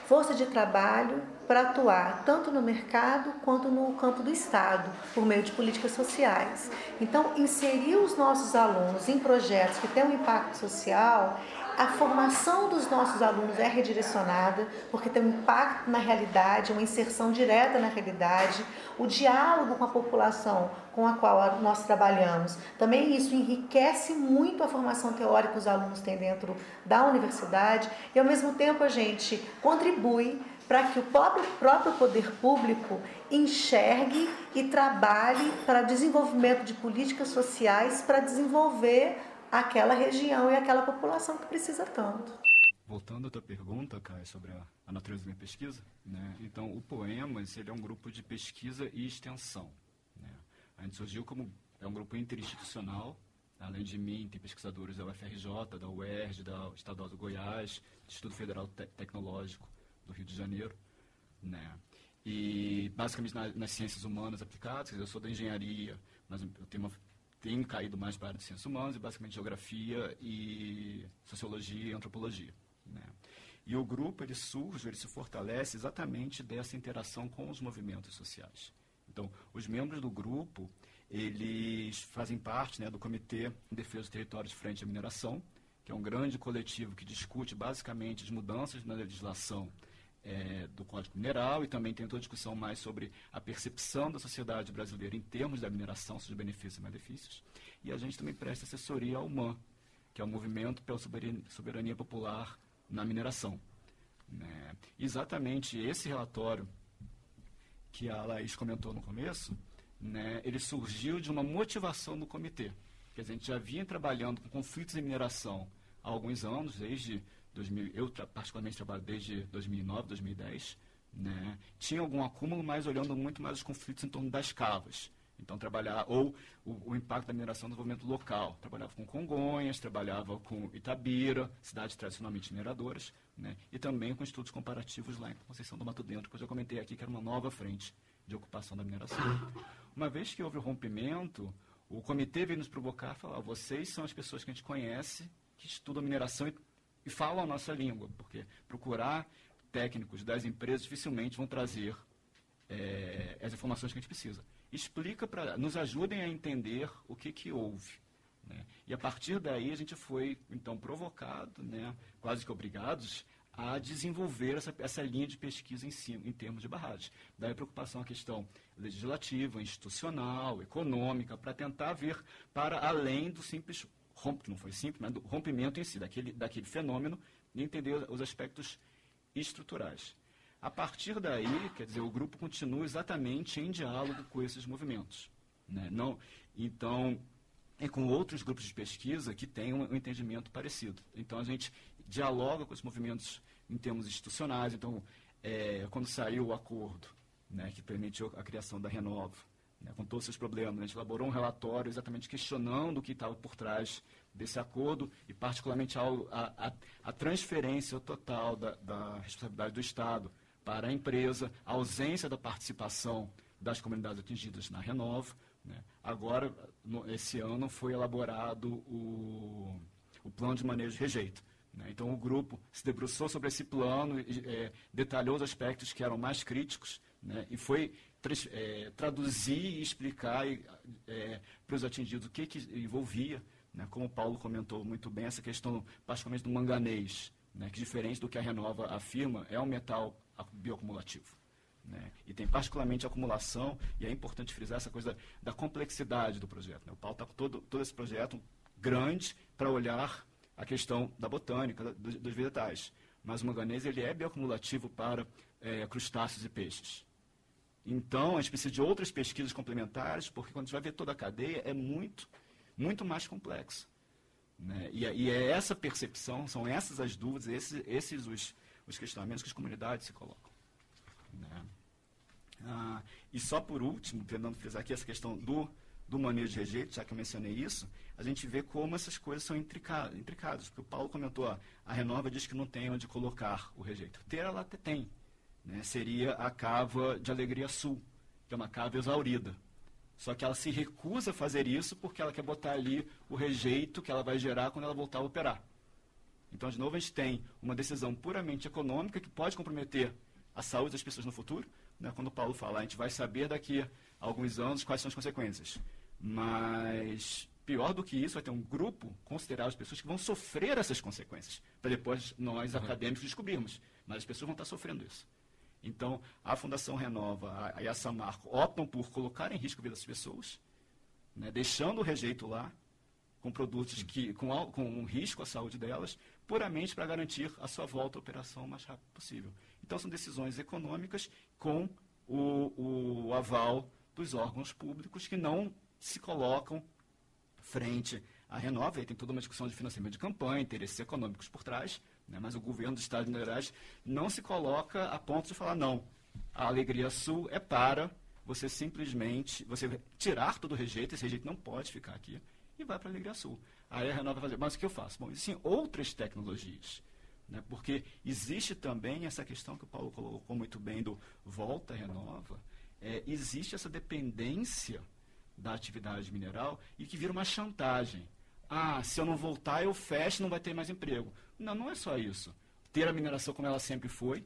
força de trabalho para atuar tanto no mercado quanto no campo do Estado, por meio de políticas sociais. Então, inserir os nossos alunos em projetos que têm um impacto social a formação dos nossos alunos é redirecionada, porque tem um impacto na realidade, uma inserção direta na realidade, o diálogo com a população com a qual nós trabalhamos. Também isso enriquece muito a formação teórica que os alunos têm dentro da universidade e, ao mesmo tempo, a gente contribui para que o próprio, próprio poder público enxergue e trabalhe para desenvolvimento de políticas sociais para desenvolver aquela região e aquela população que precisa tanto. Voltando à tua pergunta, Kai, sobre a, a natureza da minha pesquisa, né? então o Poemas ele é um grupo de pesquisa e extensão. Né? A gente surgiu como é um grupo interinstitucional, além de mim tem pesquisadores da UFRJ, da UERJ, da Estadual do Goiás, do Instituto Federal Te Tecnológico do Rio de Janeiro, né? E basicamente na, nas ciências humanas aplicadas, eu sou da engenharia, mas eu tenho uma tem caído mais para a área de ciências humanas, e basicamente geografia e sociologia e antropologia. Né? E o grupo ele surge, ele se fortalece exatamente dessa interação com os movimentos sociais. Então, os membros do grupo, eles fazem parte né, do Comitê de Defesa dos Territórios Frente à Mineração, que é um grande coletivo que discute basicamente as mudanças na legislação é, do Código Mineral e também tem toda a discussão mais sobre a percepção da sociedade brasileira em termos da mineração, seus benefícios e malefícios. E a gente também presta assessoria ao MAN, que é o Movimento pela Soberania Popular na Mineração. Né? Exatamente esse relatório que a Laís comentou no começo, né, ele surgiu de uma motivação do comitê. Dizer, a gente já vinha trabalhando com conflitos em mineração há alguns anos, desde 2000, eu particularmente trabalho desde 2009, 2010, né? Tinha algum acúmulo, mas olhando muito mais os conflitos em torno das cavas. Então, trabalhar, ou o, o, impacto da mineração no desenvolvimento local. Trabalhava com Congonhas, trabalhava com Itabira, cidades tradicionalmente mineradoras, né? e também com estudos comparativos lá em Conceição do Mato Dentro, que eu já comentei aqui que era uma nova frente de ocupação da mineração. Uma vez que houve o rompimento, o comitê veio nos provocar e falar: vocês são as pessoas que a gente conhece, que estudam mineração e e falam a nossa língua, porque procurar técnicos das empresas dificilmente vão trazer é, as informações que a gente precisa. Explica para, nos ajudem a entender o que, que houve. Né? E a partir daí a gente foi então provocado, né, quase que obrigados, a desenvolver essa, essa linha de pesquisa em, si, em termos de barragem. Daí a preocupação a questão legislativa, institucional, econômica, para tentar ver para além do simples rompe, não foi simples, mas do rompimento em si, daquele, daquele fenômeno, e entender os aspectos estruturais. A partir daí, quer dizer, o grupo continua exatamente em diálogo com esses movimentos. Né? Não, então, e com outros grupos de pesquisa que têm um, um entendimento parecido. Então, a gente dialoga com os movimentos em termos institucionais. Então, é, quando saiu o acordo né, que permitiu a criação da Renova, né, com todos os seus problemas, a gente elaborou um relatório exatamente questionando o que estava por trás desse acordo e, particularmente, a, a, a transferência total da, da, responsabilidade do Estado para a empresa, a ausência da participação das comunidades atingidas na Renova. Né. Agora, no, esse ano, foi elaborado o, o plano de manejo de rejeito. Né. Então, o grupo se debruçou sobre esse plano, é, detalhou os aspectos que eram mais críticos né, e foi é, traduzir e explicar é, para os atingidos o que, que envolvia né? Como o Paulo comentou muito bem, essa questão, particularmente do manganês, né? que diferente do que a Renova afirma, é um metal bioacumulativo. Né? E tem particularmente acumulação, e é importante frisar essa coisa da, da complexidade do projeto. Né? O Paulo está com todo, todo esse projeto grande para olhar a questão da botânica, dos, dos vegetais. Mas o manganês ele é bioacumulativo para é, crustáceos e peixes. Então, a gente precisa de outras pesquisas complementares, porque quando a gente vai ver toda a cadeia, é muito muito mais complexo. Né? E, e, é essa percepção, são essas as dúvidas, esses, esses os, os questionamentos que as comunidades se colocam. Né? Ah, e só por último, tentando frisar aqui essa questão do, do manejo de rejeito, já que eu mencionei isso, a gente vê como essas coisas são intricadas. intricadas porque o Paulo comentou, ó, a Renova diz que não tem onde colocar o rejeito. Ter ela até tem. Né? Seria a cava de Alegria Sul, que é uma cava exaurida. Só que ela se recusa a fazer isso porque ela quer botar ali o rejeito que ela vai gerar quando ela voltar a operar. Então, de novo, a gente tem uma decisão puramente econômica que pode comprometer a saúde das pessoas no futuro. Né? Quando o Paulo fala, a gente vai saber daqui a alguns anos quais são as consequências. Mas, pior do que isso, vai ter um grupo considerável de pessoas que vão sofrer essas consequências, para depois nós, uhum. acadêmicos, descobrirmos. Mas as pessoas vão estar sofrendo isso. Então, a Fundação Renova e a Samarco optam por colocar em risco a vida das pessoas, né, deixando o rejeito lá, com produtos que, com, com um risco à saúde delas, puramente para garantir a sua volta à operação o mais rápido possível. Então, são decisões econômicas com o, o aval dos órgãos públicos que não se colocam frente à Renova, aí tem toda uma discussão de financiamento de campanha, interesses econômicos por trás, né? Mas o governo do Estado de Minas Gerais não se coloca a ponto de falar, não, a Alegria Sul é para você simplesmente, você tirar todo o rejeito, esse rejeito não pode ficar aqui, e vai para a Alegria Sul. Aí a Renova vai fazer, mas o que eu faço? Bom, existem outras tecnologias, né? porque existe também essa questão que o Paulo colocou muito bem do volta renova, é, existe essa dependência da atividade mineral e que vira uma chantagem. Ah, se eu não voltar, eu fecho, não vai ter mais emprego. Não, não é só isso. Ter a mineração como ela sempre foi,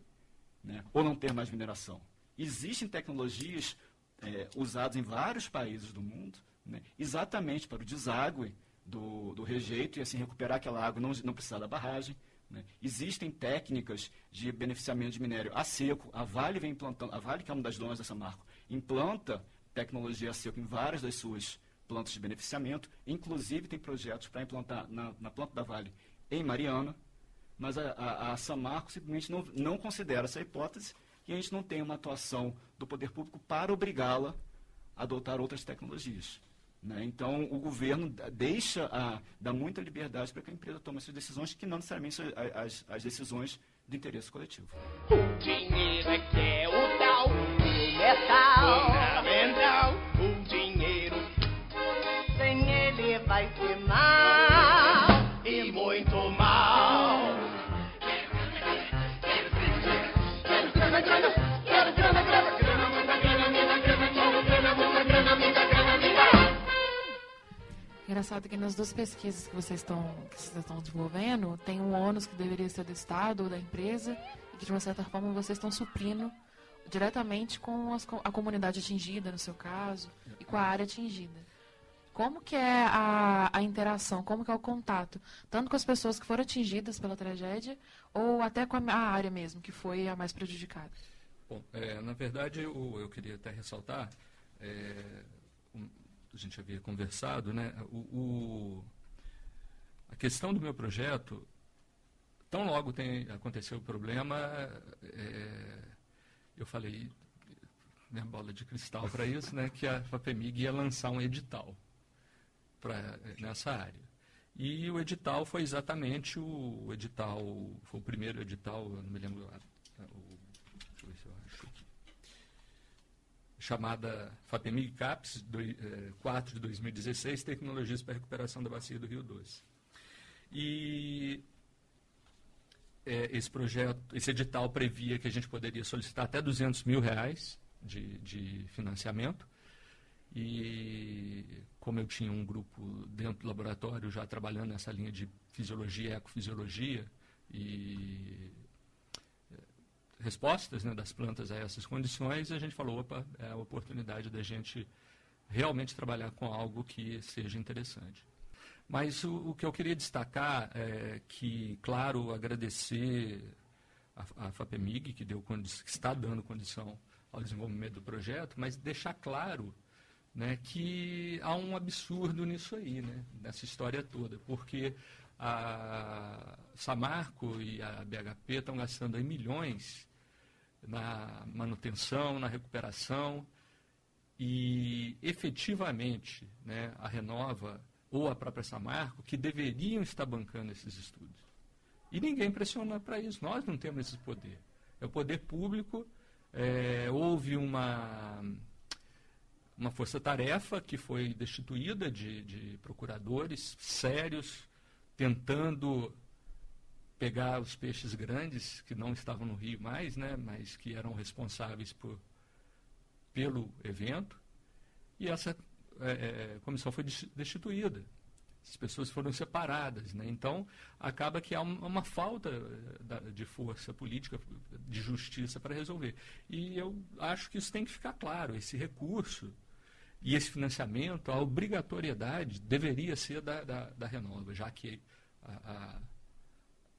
né? ou não ter mais mineração. Existem tecnologias é, usadas em vários países do mundo, né? exatamente para o deságue do, do, rejeito e assim recuperar aquela água, não, não precisar da barragem. Né? Existem técnicas de beneficiamento de minério a seco. A Vale vem implantando, a Vale, que é uma das donas dessa marca, implanta tecnologia a seco em várias das suas plantas de beneficiamento. Inclusive, tem projetos para implantar na, na, planta da Vale em Mariana, mas a, a, a Samarco simplesmente não, não considera essa hipótese e a gente não tem uma atuação do poder público para obrigá-la a adotar outras tecnologias. Né? Então, o governo deixa, a, dá muita liberdade para que a empresa tome essas decisões, que não necessariamente são as, as decisões de interesse coletivo. O dinheiro é que é Engraçado que nas duas pesquisas que vocês estão que vocês estão desenvolvendo, tem um ônus que deveria ser do Estado ou da empresa e que de uma certa forma vocês estão suprindo diretamente com as, a comunidade atingida, no seu caso, e com a área atingida. Como que é a, a interação, como que é o contato, tanto com as pessoas que foram atingidas pela tragédia, ou até com a, a área mesmo, que foi a mais prejudicada? Bom, é, na verdade, eu, eu queria até ressaltar, é, a gente havia conversado, né, o, o, a questão do meu projeto, tão logo tem, aconteceu o problema, é, eu falei, minha bola de cristal para isso, né, que a FAPEMIG ia lançar um edital pra, nessa área. E o edital foi exatamente o, o edital, foi o primeiro edital, não me lembro, a, o, deixa eu ver se eu acho aqui, chamada FAPEMIG CAPS do, eh, 4 de 2016, Tecnologias para a Recuperação da Bacia do Rio Doce. E é, esse projeto, esse edital previa que a gente poderia solicitar até 200 mil reais de, de financiamento. E como eu tinha um grupo dentro do laboratório já trabalhando nessa linha de fisiologia e ecofisiologia e respostas né, das plantas a essas condições, a gente falou, opa, é a oportunidade da gente realmente trabalhar com algo que seja interessante. Mas o, o que eu queria destacar é que, claro, agradecer a, a FAPEMIG, que, deu, que está dando condição ao desenvolvimento do projeto, mas deixar claro né, que há um absurdo nisso aí, né, nessa história toda, porque a Samarco e a BHP estão gastando aí milhões na manutenção, na recuperação, e efetivamente né, a Renova ou a própria Samarco que deveriam estar bancando esses estudos. E ninguém pressiona para isso, nós não temos esse poder. É o poder público, é, houve uma, uma força-tarefa que foi destituída de, de procuradores sérios, tentando pegar os peixes grandes que não estavam no rio mais, né, mas que eram responsáveis por, pelo evento. E essa é, é, comissão foi destituída. As pessoas foram separadas. Né? Então, acaba que há uma, falta eh, de força política, de justiça para resolver. E eu acho que isso tem que ficar claro. Esse recurso e esse financiamento, a obrigatoriedade deveria ser da, da, da Renova, já que a,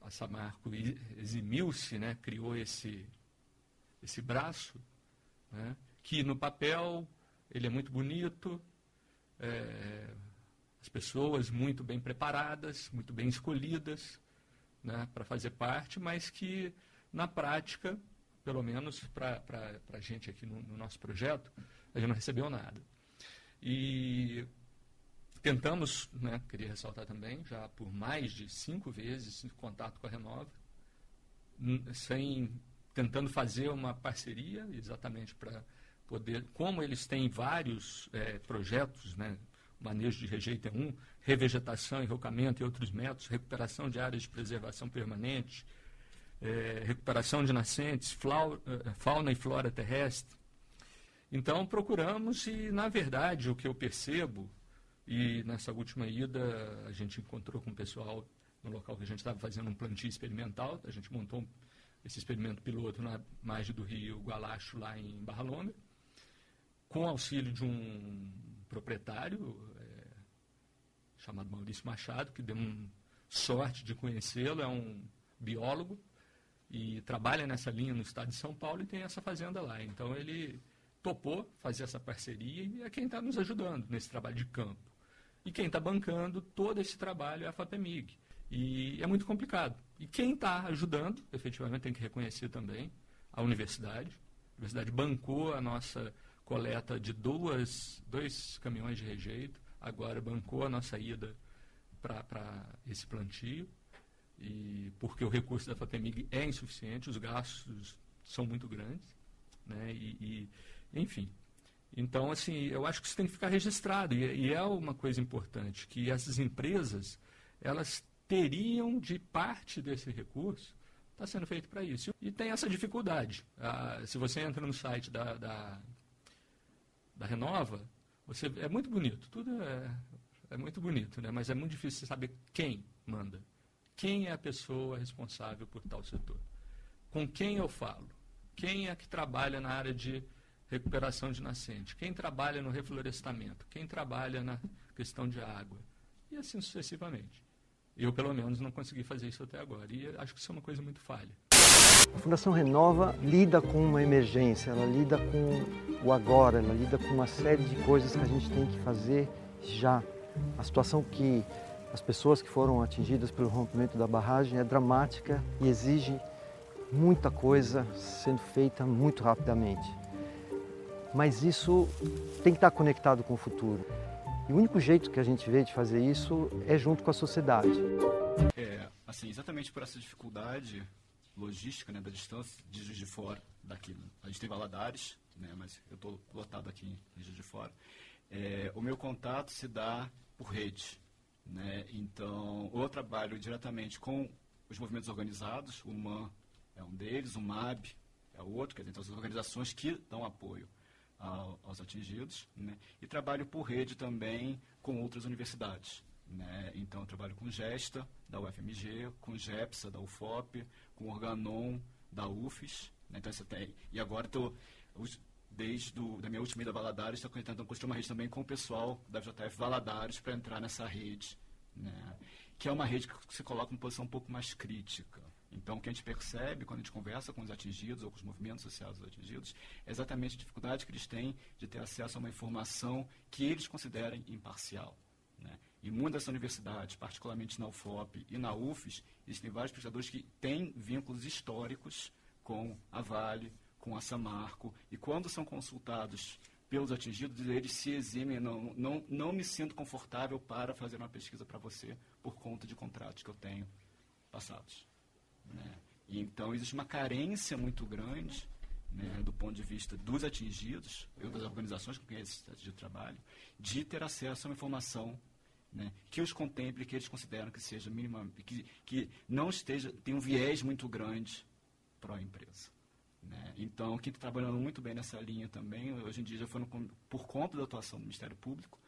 a Samarco eximiu-se, né? criou esse, esse braço, né? que no papel ele é muito bonito, é, as pessoas muito bem preparadas, muito bem escolhidas né, para fazer parte, mas que na prática, pelo menos para a gente aqui no, no, nosso projeto, a gente não recebeu nada. E tentamos, né, queria ressaltar também, já por mais de cinco vezes em contato com a Renova, sem tentando fazer uma parceria exatamente para poder, como eles têm vários é, projetos, né, manejo de rejeito é um, revegetação, enrocamento e outros métodos, recuperação de áreas de preservação permanente, é, recuperação de nascentes, é, fauna e flora terrestre. Então, procuramos e, na verdade, o que eu percebo, e nessa última ida a gente encontrou com o pessoal no local que a gente estava fazendo um plantio experimental, a gente montou esse experimento piloto na margem do rio Gualacho, lá em Barra Longa, com auxílio de um proprietário é, chamado Maurício Machado, que deu um sorte de conhecê-lo, é um biólogo e trabalha nessa linha no estado de São Paulo e tem essa fazenda lá. Então ele topou fazer essa parceria e é quem está nos ajudando nesse trabalho de campo. E quem está bancando todo esse trabalho é a FAPEMIG. E é muito complicado. E quem está ajudando, efetivamente tem que reconhecer também, a universidade. A universidade bancou a nossa coleta de duas, dois caminhões de rejeito, agora bancou a nossa ida para esse plantio, e porque o recurso da FAPEMIG é insuficiente, os gastos são muito grandes, né, e, e enfim. Então, assim, eu acho que isso tem que ficar registrado, e, e é uma coisa importante, que essas empresas, elas teriam de parte desse recurso está sendo feito para isso. E tem essa dificuldade. Ah, se você entra no site da, da da Renova, você, é muito bonito, tudo é, é muito bonito, né? mas é muito difícil saber quem manda. Quem é a pessoa responsável por tal setor? Com quem eu falo? Quem é que trabalha na área de recuperação de nascente? Quem trabalha no reflorestamento? Quem trabalha na questão de água? E assim sucessivamente. Eu, pelo menos, não consegui fazer isso até agora. E acho que isso é uma coisa muito falha. A Fundação Renova lida com uma emergência, ela lida com o agora, ela lida com uma série de coisas que a gente tem que fazer já. A situação que as pessoas que foram atingidas pelo rompimento da barragem é dramática e exige muita coisa sendo feita muito rapidamente. Mas isso tem que estar conectado com o futuro. E o único jeito que a gente vê de fazer isso é junto com a sociedade. É, assim, exatamente por essa dificuldade logística, né, da distância de Juiz de Fora daqui. A gente tem Valadares, né, mas eu estou lotado aqui em Juiz de Fora. É, o meu contato se dá por rede, né? Então, eu trabalho diretamente com os movimentos organizados, o MAN é um deles, o MAB é outro, quer dizer, então, as organizações que dão apoio ao- aos atingidos, né? e trabalho por rede também com outras universidades. Né? Então, trabalho com Gesta, da UFMG, com GEPSA, da UFOP, com Organon, da UFES. Né? Então, você tem, e agora estou, desde do, da minha última ida a Valadares, estou tentando construir uma rede também com o pessoal da JF Valadares para entrar nessa rede, né? que é uma rede que se coloca em posição um pouco mais crítica. Então, o que a gente percebe quando a gente conversa com os atingidos ou com os movimentos aos atingidos é exatamente a dificuldade que eles têm de ter acesso a uma informação que eles considerem imparcial. Né? E muitas universidades, particularmente na UFOP e na UFES, existem vários pesquisadores que têm vínculos históricos com a Vale, com a Samarco, e quando são consultados pelos atingidos, eles se eximem, não, não, não me sinto confortável para fazer uma pesquisa para você por conta de contratos que eu tenho passados. Né? E então existe uma carência muito grande né, do ponto de vista dos atingidos, ou das organizações com quem esses atingidos trabalham, de ter acesso a uma informação né, que os contemple, que eles consideram que seja mínima, que, que não esteja, tem um viés muito grande para a empresa. Né? Então, quem está trabalhando muito bem nessa linha também, hoje em dia já foram, por conta da atuação do Ministério Público,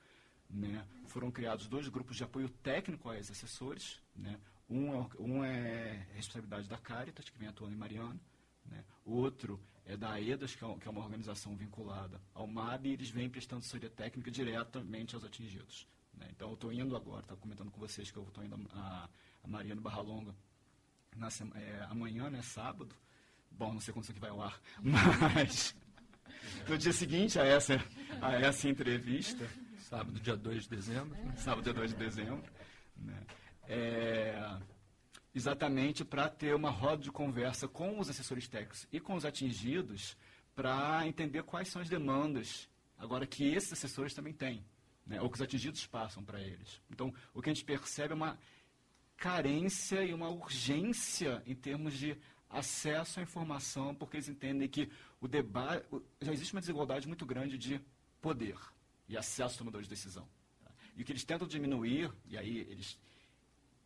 né, foram criados dois grupos de apoio técnico a esses assessores. Um, é, um é responsabilidade da Caritas, que vem atuando em Mariana. Né? O outro é da AEDAS, que é, que é uma organização vinculada ao MAB, e eles vêm prestando assessoria técnica diretamente aos atingidos. né? Então, eu estou indo agora, estava comentando com vocês que eu estou indo a, a Mariana Barra Longa na é, amanhã, né, sábado. Bom, não sei quando isso aqui vai ao ar, mas no dia seguinte a essa, a essa entrevista, Sábado, dia 2 de dezembro. sábado, dia 2 de dezembro, né, é, exatamente para ter uma roda de conversa com os assessores técnicos e com os atingidos para entender quais são as demandas agora que esses assessores também têm, né, ou que os atingidos passam para eles. Então, o que a gente percebe é uma carência e uma urgência em termos de acesso à informação, porque eles entendem que o debate já existe uma desigualdade muito grande de poder e acesso aos tomadores de decisão. tá? E o que eles tentam diminuir, e aí eles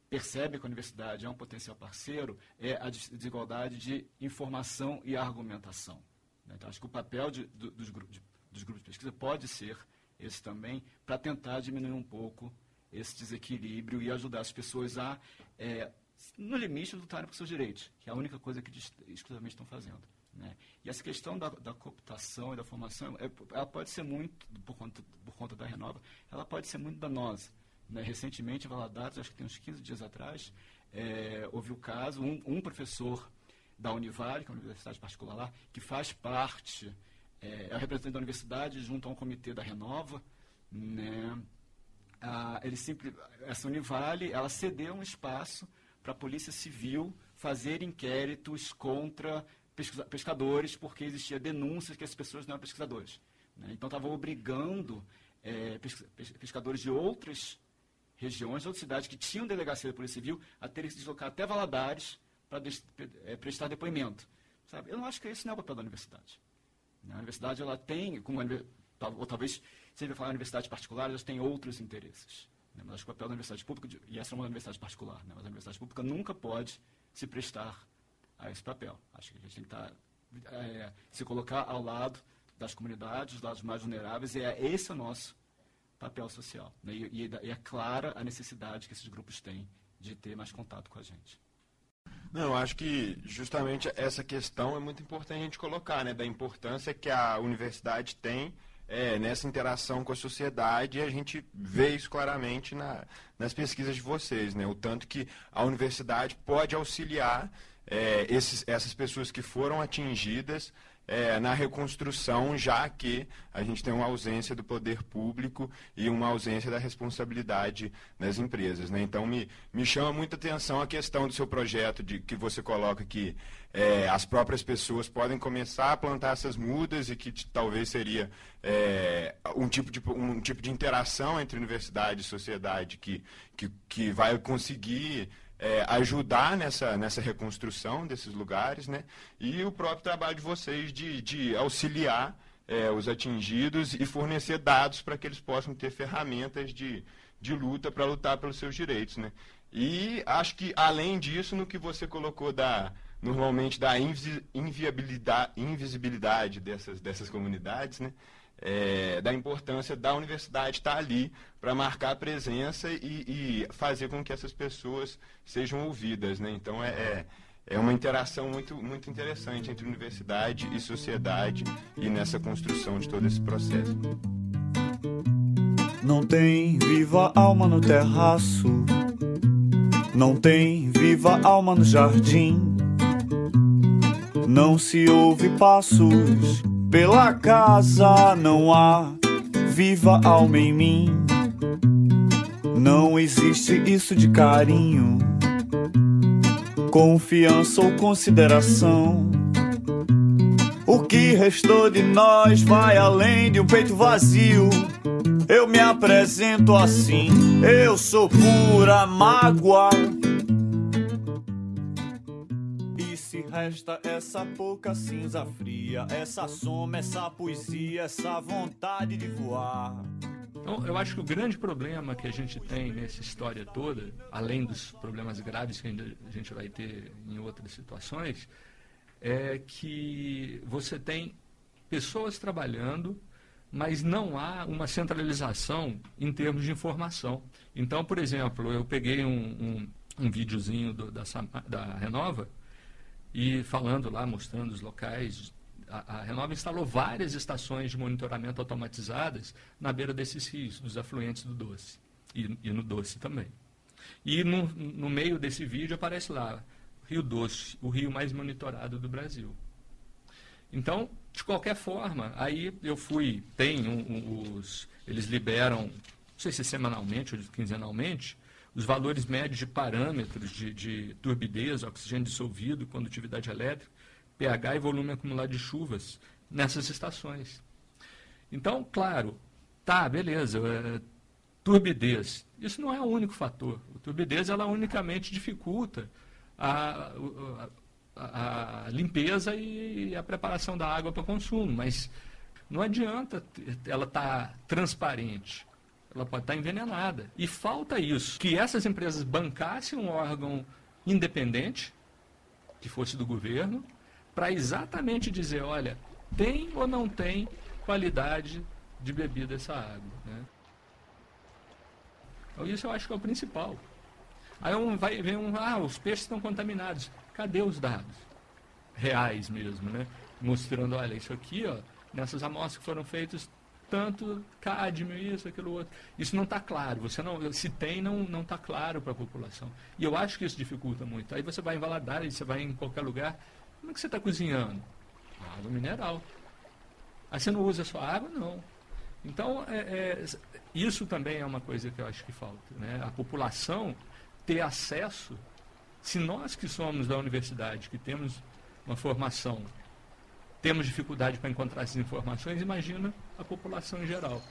percebem que a universidade é um potencial parceiro, é a des- desigualdade de informação e argumentação. né? Então, acho que o papel de- do- dos, de, dos grupos de pesquisa pode ser esse também, para tentar diminuir um pouco esse desequilíbrio e ajudar as pessoas a, é, no limite, lutarem por seus direitos, que é a única coisa que exclusivamente estão fazendo. né? E essa questão da, da cooptação e da formação, é, ela pode ser muito, por conta, por conta da Renova, ela pode ser muito danosa. Né? Recentemente, em Valadares, acho que tem uns 15 dias atrás, é, houve o caso, um, um professor da Univale, que é uma universidade particular lá, que faz parte, é, é o representante da universidade junto a um comitê da Renova, né? Ele simples, essa Univale, ela cedeu um espaço para a Polícia Civil fazer inquéritos contra pescadores, porque existia denúncias que as pessoas não eram pesquisadores. né? Então, estava obrigando pescadores de outras regiões, outras cidades que tinham delegacia da Polícia Civil, a terem que se deslocar até Valadares para prestar depoimento. Sabe? Eu não acho que esse não é o papel da universidade. né? A universidade ela tem, como ou talvez, ele falar universidade particular, elas têm outros interesses. né? Mas acho que o papel da universidade pública, e essa é uma universidade particular, né? mas a universidade pública nunca pode se prestar a esse papel. Acho que a gente tem que é, se colocar ao lado das comunidades, dos lados mais vulneráveis, e é esse é o nosso papel social. né? E, e- e é clara a necessidade que esses grupos têm de ter mais contato com a gente. Não, acho que justamente essa questão é muito importante a gente colocar, né? Da importância que a universidade tem é, nessa interação com a sociedade e a gente vê isso claramente na- nas pesquisas de vocês, né? O tanto que a universidade pode auxiliar é, esses, essas pessoas que foram atingidas é, na reconstrução, já que a gente tem uma ausência do poder público e uma ausência da responsabilidade das empresas. Né? Então, me, me chama muita atenção a questão do seu projeto, de que você coloca que é, as próprias pessoas podem começar a plantar essas mudas e que talvez seria é, um, tipo de, um tipo de interação entre universidade e sociedade que, que, que vai conseguir é, ajudar nessa, nessa reconstrução desses lugares, né? E o próprio trabalho de vocês de, de auxiliar é, os atingidos e fornecer dados para que eles possam ter ferramentas de, de luta para lutar pelos seus direitos, né? E acho que, além disso, no que você colocou da, normalmente da invisibilidade dessas, dessas comunidades, né? É, da importância da universidade estar ali para marcar a presença e, e, fazer com que essas pessoas sejam ouvidas. Né? Então, é, é, é uma interação muito, muito interessante entre universidade e sociedade e nessa construção de todo esse processo. Não tem viva alma no terraço, não tem viva alma no jardim, não se ouve passos pela casa não há viva alma em mim. Não existe isso de carinho, confiança ou consideração. O que restou de nós vai além de um peito vazio. Eu me apresento assim, eu sou pura mágoa. Resta essa pouca cinza fria, essa soma, essa poesia, essa vontade de voar. Então, eu acho que o grande problema que a gente tem nessa história toda, além dos problemas graves que a gente vai ter em outras situações, é que você tem pessoas trabalhando, mas não há uma centralização em termos de informação. Então, por exemplo, eu peguei um, um, um videozinho do, da, da Renova, e falando lá, mostrando os locais. A, a Renova instalou várias estações de monitoramento automatizadas na beira desses rios, dos afluentes do Doce. E, e no Doce também. E no, no meio desse vídeo aparece lá, Rio Doce, o rio mais monitorado do Brasil. Então, de qualquer forma, aí eu fui, tem um, um, os, eles liberam, não sei se semanalmente ou quinzenalmente, os valores médios de parâmetros de, de turbidez, oxigênio dissolvido, condutividade elétrica, pH e volume acumulado de chuvas nessas estações. Então, claro, tá, beleza, é, turbidez. Isso não é o único fator. A turbidez, ela unicamente dificulta a, a, a limpeza e a preparação da água para consumo, mas não adianta ela estar tá transparente ela pode estar envenenada. E falta isso, que essas empresas bancassem um órgão independente, que fosse do governo, para exatamente dizer, olha, tem ou não tem qualidade de bebida essa água. Né? Então, isso eu acho que é o principal. Aí um, vai ver um, ah, os peixes estão contaminados. Cadê os dados? Reais mesmo, né? Mostrando, olha, isso aqui, ó, nessas amostras que foram feitas, tanto cádmio, isso, aquilo outro. Isso não está claro. Você não, se tem, não não está claro para a população. E eu acho que isso dificulta muito. Aí você vai em Valadares, você vai em qualquer lugar, como é que você está cozinhando? Água mineral. Aí você não usa só água? Não. Então, é, é, isso também é uma coisa que eu acho que falta. Né? A população ter acesso, se nós que somos da universidade, que temos uma formação temos dificuldade para encontrar essas informações, imagina a população em geral.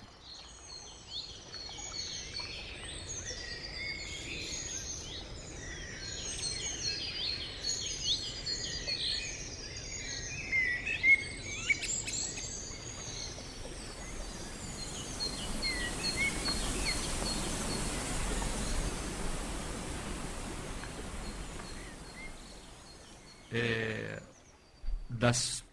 É, das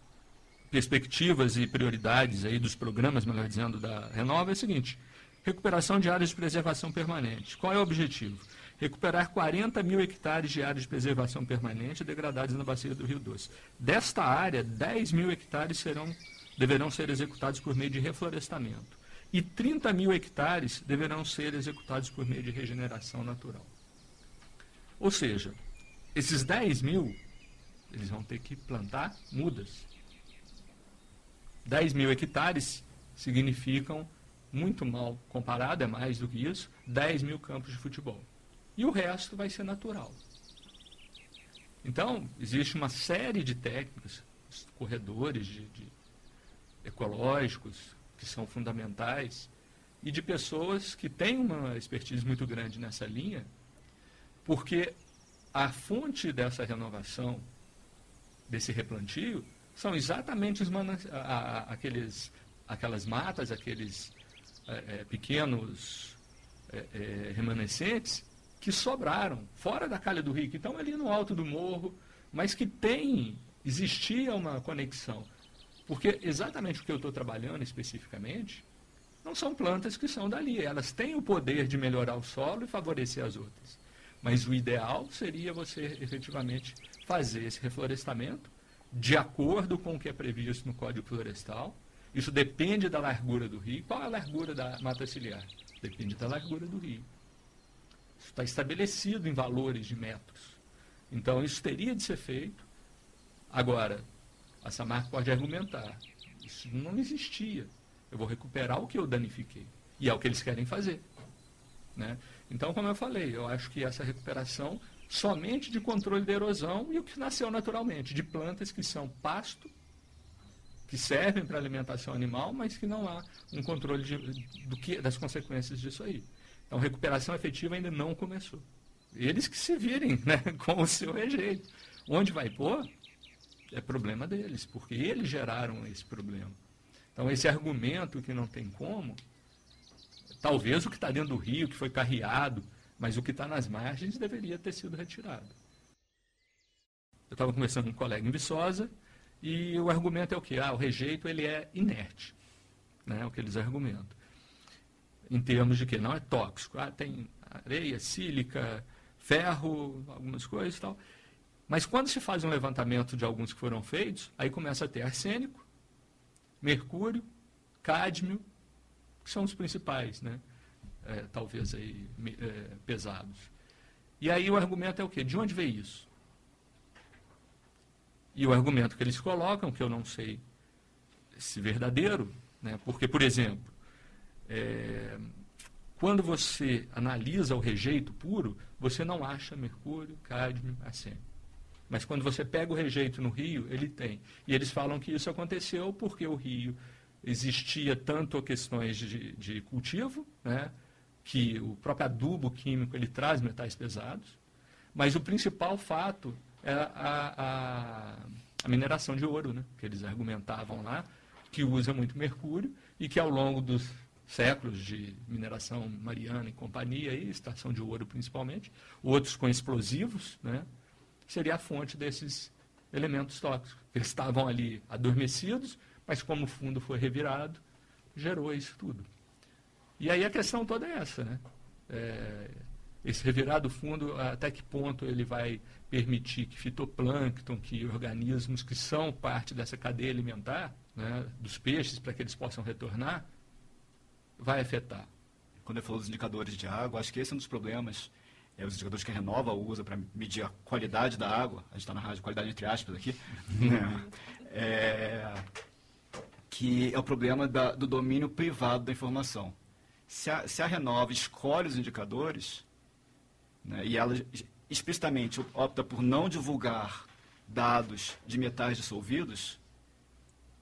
perspectivas e prioridades aí dos programas, melhor dizendo, da Renova é o seguinte: recuperação de áreas de preservação permanente. Qual é o objetivo? Recuperar 40 mil hectares de áreas de preservação permanente degradadas na bacia do Rio Doce. Desta área, 10 mil hectares serão, deverão ser executados por meio de reflorestamento. E 30 mil hectares deverão ser executados por meio de regeneração natural. Ou seja, esses 10 mil Eles vão ter que plantar mudas. 10 mil hectares significam, muito mal comparado, é mais do que isso, 10 mil campos de futebol. E o resto vai ser natural. Então, existe uma série de técnicas, corredores de, de ecológicos, que são fundamentais, e de pessoas que têm uma expertise muito grande nessa linha, porque a fonte dessa renovação, desse replantio, são exatamente os a, a, aqueles, aquelas matas, aqueles é, é, pequenos é, é, remanescentes que sobraram fora da calha do rio, que estão ali no alto do morro, mas que tem, existia uma conexão. Porque exatamente o que eu estou trabalhando especificamente não são plantas que são dali, elas têm o poder de melhorar o solo e favorecer as outras. Mas o ideal seria você efetivamente fazer esse reflorestamento de acordo com o que é previsto no Código Florestal. Isso depende da largura do rio. Qual é a largura da mata ciliar? Depende da largura do rio. Isso está estabelecido em valores de metros. Então, isso teria de ser feito. Agora, a Samarco pode argumentar. Isso não existia. Eu vou recuperar o que eu danifiquei. E é o que eles querem fazer. Né? Então, como eu falei, eu acho que essa recuperação somente de controle da erosão e o que nasceu naturalmente, de plantas que são pasto, que servem para alimentação animal, mas que não há um controle de, do que, das consequências disso aí. Então, recuperação efetiva ainda não começou. Eles que se virem né, com o seu rejeito. Onde vai pôr, é problema deles, porque eles geraram esse problema. Então, esse argumento que não tem como, talvez o que está dentro do rio, que foi carreado, mas o que está nas margens deveria ter sido retirado. Eu estava conversando com um colega em Viçosa e o argumento é o que? Ah, o rejeito ele é inerte. Né, é o que eles argumentam. Em termos de que não é tóxico. Ah, tem areia, sílica, ferro, algumas coisas e tal. Mas quando se faz um levantamento de alguns que foram feitos, aí começa a ter arsênico, mercúrio, cádmio, que são os principais, né? É, talvez aí, é, pesados. E aí o argumento é o quê? De onde veio isso? E o argumento que eles colocam, que eu não sei se verdadeiro, né? porque, por exemplo, é, quando você analisa o rejeito puro, você não acha mercúrio, cádmio, arsênio. Mas quando você pega o rejeito no rio, ele tem. E eles falam que isso aconteceu porque o rio existia tanto questões de, de cultivo, né? Que o próprio adubo químico ele traz metais pesados, mas o principal fato é a, a, a mineração de ouro, né? que eles argumentavam lá, que usa muito mercúrio e que ao longo dos séculos de mineração mariana e companhia, e extração de ouro principalmente, outros com explosivos, né? seria a fonte desses elementos tóxicos. Eles estavam ali adormecidos, mas como o fundo foi revirado, gerou isso tudo. E aí a questão toda é essa, né? É, esse revirado fundo, até que ponto ele vai permitir que fitoplâncton, que organismos que são parte dessa cadeia alimentar, né, dos peixes, para que eles possam retornar, vai afetar. Quando eu falo dos indicadores de água, acho que esse é um dos problemas. É, os indicadores que a Renova usa para medir a qualidade da água. A gente está na rádio qualidade entre aspas aqui. É, que é o problema da, do domínio privado da informação se a, se a Renova escolhe os indicadores, né, e ela explicitamente opta por não divulgar dados de metais dissolvidos,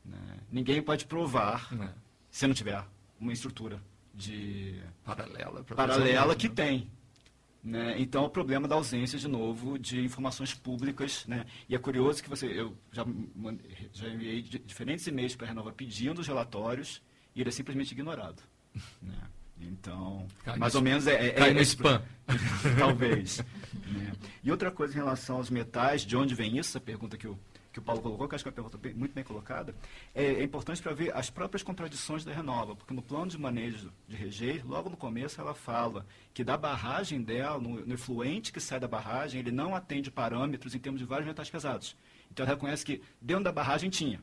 né, ninguém pode provar, né, se não tiver uma estrutura de paralela, paralela que tem. Né? Então, é o problema da ausência, de novo, de informações públicas. Né? E é curioso que você, eu já, já enviei diferentes e-mails para a Renova pedindo os relatórios e ele é simplesmente ignorado. Né? Então, cai mais ou menos é. é cai é, no spam. Talvez. né? E outra coisa em relação aos metais, de onde vem isso? A pergunta que o, que o Paulo colocou, que acho que é uma pergunta bem, muito bem colocada, é, é importante para ver as próprias contradições da Renova, porque no plano de manejo de rejeito, logo no começo ela fala que da barragem dela, no, no efluente que sai da barragem, ele não atende parâmetros em termos de vários metais pesados. Então ela reconhece que dentro da barragem tinha.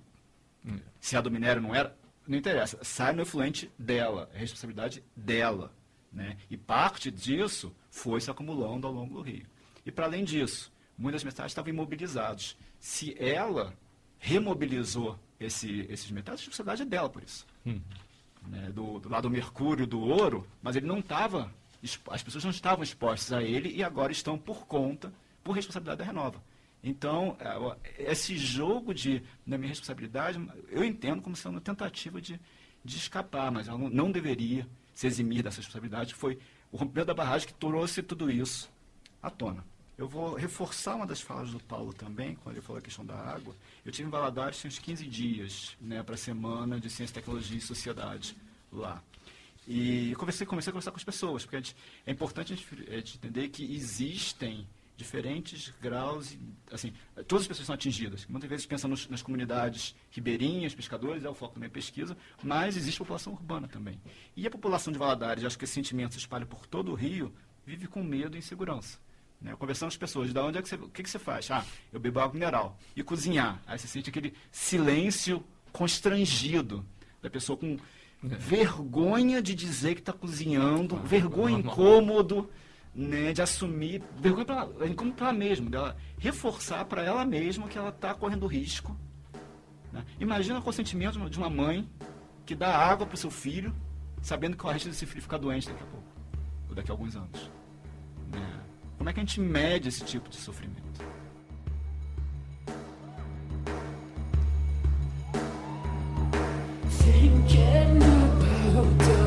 Hum. Se a do minério não era, não interessa, sai no efluente dela, é responsabilidade dela. Né? E parte disso foi se acumulando ao longo do rio. E para além disso, muitas metades estavam imobilizados. se ela remobilizou esse, esses metais, a responsabilidade é dela por isso. Hum. Né, do, do lado do mercúrio, do ouro, mas ele não estava, as pessoas não estavam expostas a ele e agora estão por conta, por responsabilidade da Renova. Então, é, esse jogo de, da minha responsabilidade, eu entendo como sendo uma tentativa de, de escapar, mas ela não, não deveria se eximir dessa responsabilidade. Foi o rompimento da barragem que trouxe tudo isso à tona. Eu vou reforçar uma das falas do Paulo também, quando ele falou a questão da água. Eu tive em Valadares tem uns 15 dias né, para a semana de Ciência, Tecnologia e Sociedade lá. E comecei, comecei a conversar com as pessoas, porque é importante a gente entender que existem diferentes graus, assim, todas as pessoas são atingidas. Muitas vezes pensa nos, nas comunidades ribeirinhas, pescadores, é o foco da minha pesquisa, mas existe população urbana também. E a população de Valadares, acho que esse sentimento se espalha por todo o Rio, vive com medo e insegurança. Né? Conversando com as pessoas, da onde é que você, o que, que você faz? Ah, eu bebo água mineral. E cozinhar. Aí você sente aquele silêncio constrangido da pessoa com é. vergonha de dizer que está cozinhando, vergonha, incômodo né, de assumir, vergonha para como para ela mesma, dela reforçar para ela mesma que ela está correndo risco. Né? Imagina o consentimento de uma mãe que dá água para o seu filho, sabendo que o resto desse filho ficar doente daqui a pouco, ou daqui a alguns anos. Né? Como é que a gente mede esse tipo de sofrimento? Thinking about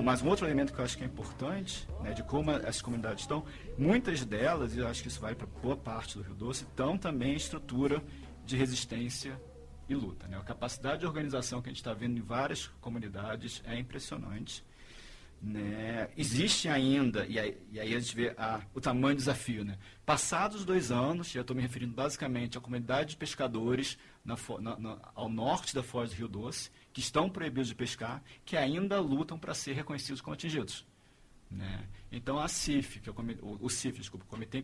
mais um outro elemento que eu acho que é importante, né, de como as comunidades estão, muitas delas, e eu acho que isso vale para boa parte do Rio Doce, estão também em estrutura de resistência e luta. Né? A capacidade de organização que a gente está vendo em várias comunidades é impressionante. Né? Existe ainda, e aí, e aí a gente vê a, o tamanho do desafio. Né? Passados dois anos, já estou me referindo basicamente à comunidade de pescadores na na- na- ao norte da Foz do Rio Doce, que estão proibidos de pescar, que ainda lutam para ser reconhecidos como atingidos. Né? Então, a CIF, que é o, o, CIF, desculpa, o Comitê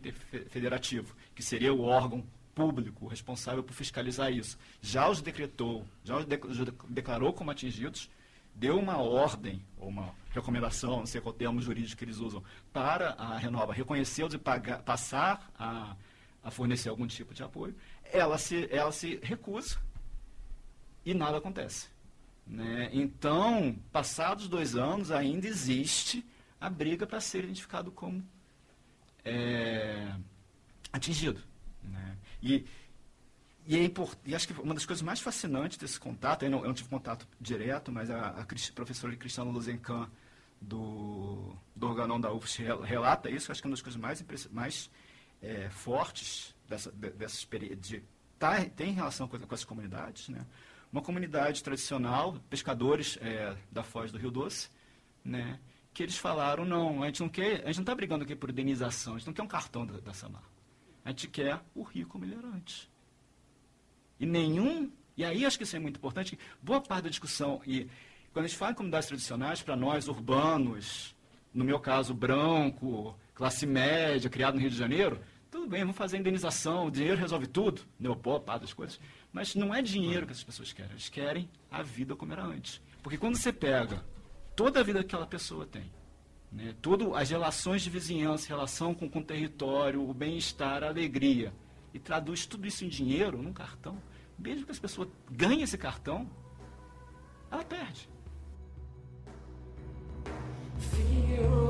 Federativo, que seria o órgão público responsável por fiscalizar isso, já os decretou, já os de- declarou como atingidos, deu uma ordem, ou uma recomendação, não sei qual termo jurídico que eles usam, para a Renova reconhecê-los e pagar, passar a, a fornecer algum tipo de apoio, ela se, ela se recusa e nada acontece. Né? Então, passados dois anos, ainda existe a briga para ser identificado como é, atingido. Né? E, e, é import, e acho que uma das coisas mais fascinantes desse contato, eu não, eu não tive contato direto, mas a, a professora Cristiana Luzencan, do, do Organon da UFS, rel- relata isso, acho que é uma das coisas mais, mais é, fortes dessa, de- dessa experiência, de tá, tem relação com, com comunidades. Né? Uma comunidade tradicional, pescadores é, da Foz do Rio Doce, né? que eles falaram, não, a gente não quer, a gente não está brigando aqui por indenização, a gente não quer um cartão da, da Samar. A gente quer o rio como ele era antes. E nenhum. E aí acho que isso é muito importante. Boa parte da discussão, e quando a gente fala em comunidades tradicionais, para nós urbanos, no meu caso branco, classe média, criado no Rio de Janeiro, tudo bem, vamos fazer indenização, o dinheiro resolve tudo, deu boa parte das coisas. Mas não é dinheiro que essas pessoas querem, eles querem a vida como era antes. Porque quando você pega toda a vida que aquela pessoa tem, né, tudo, as relações de vizinhança, relação com, com o território, o bem-estar, a alegria, e traduz tudo isso em dinheiro, num cartão, mesmo que as pessoas ganhem esse cartão, ela perde. Fear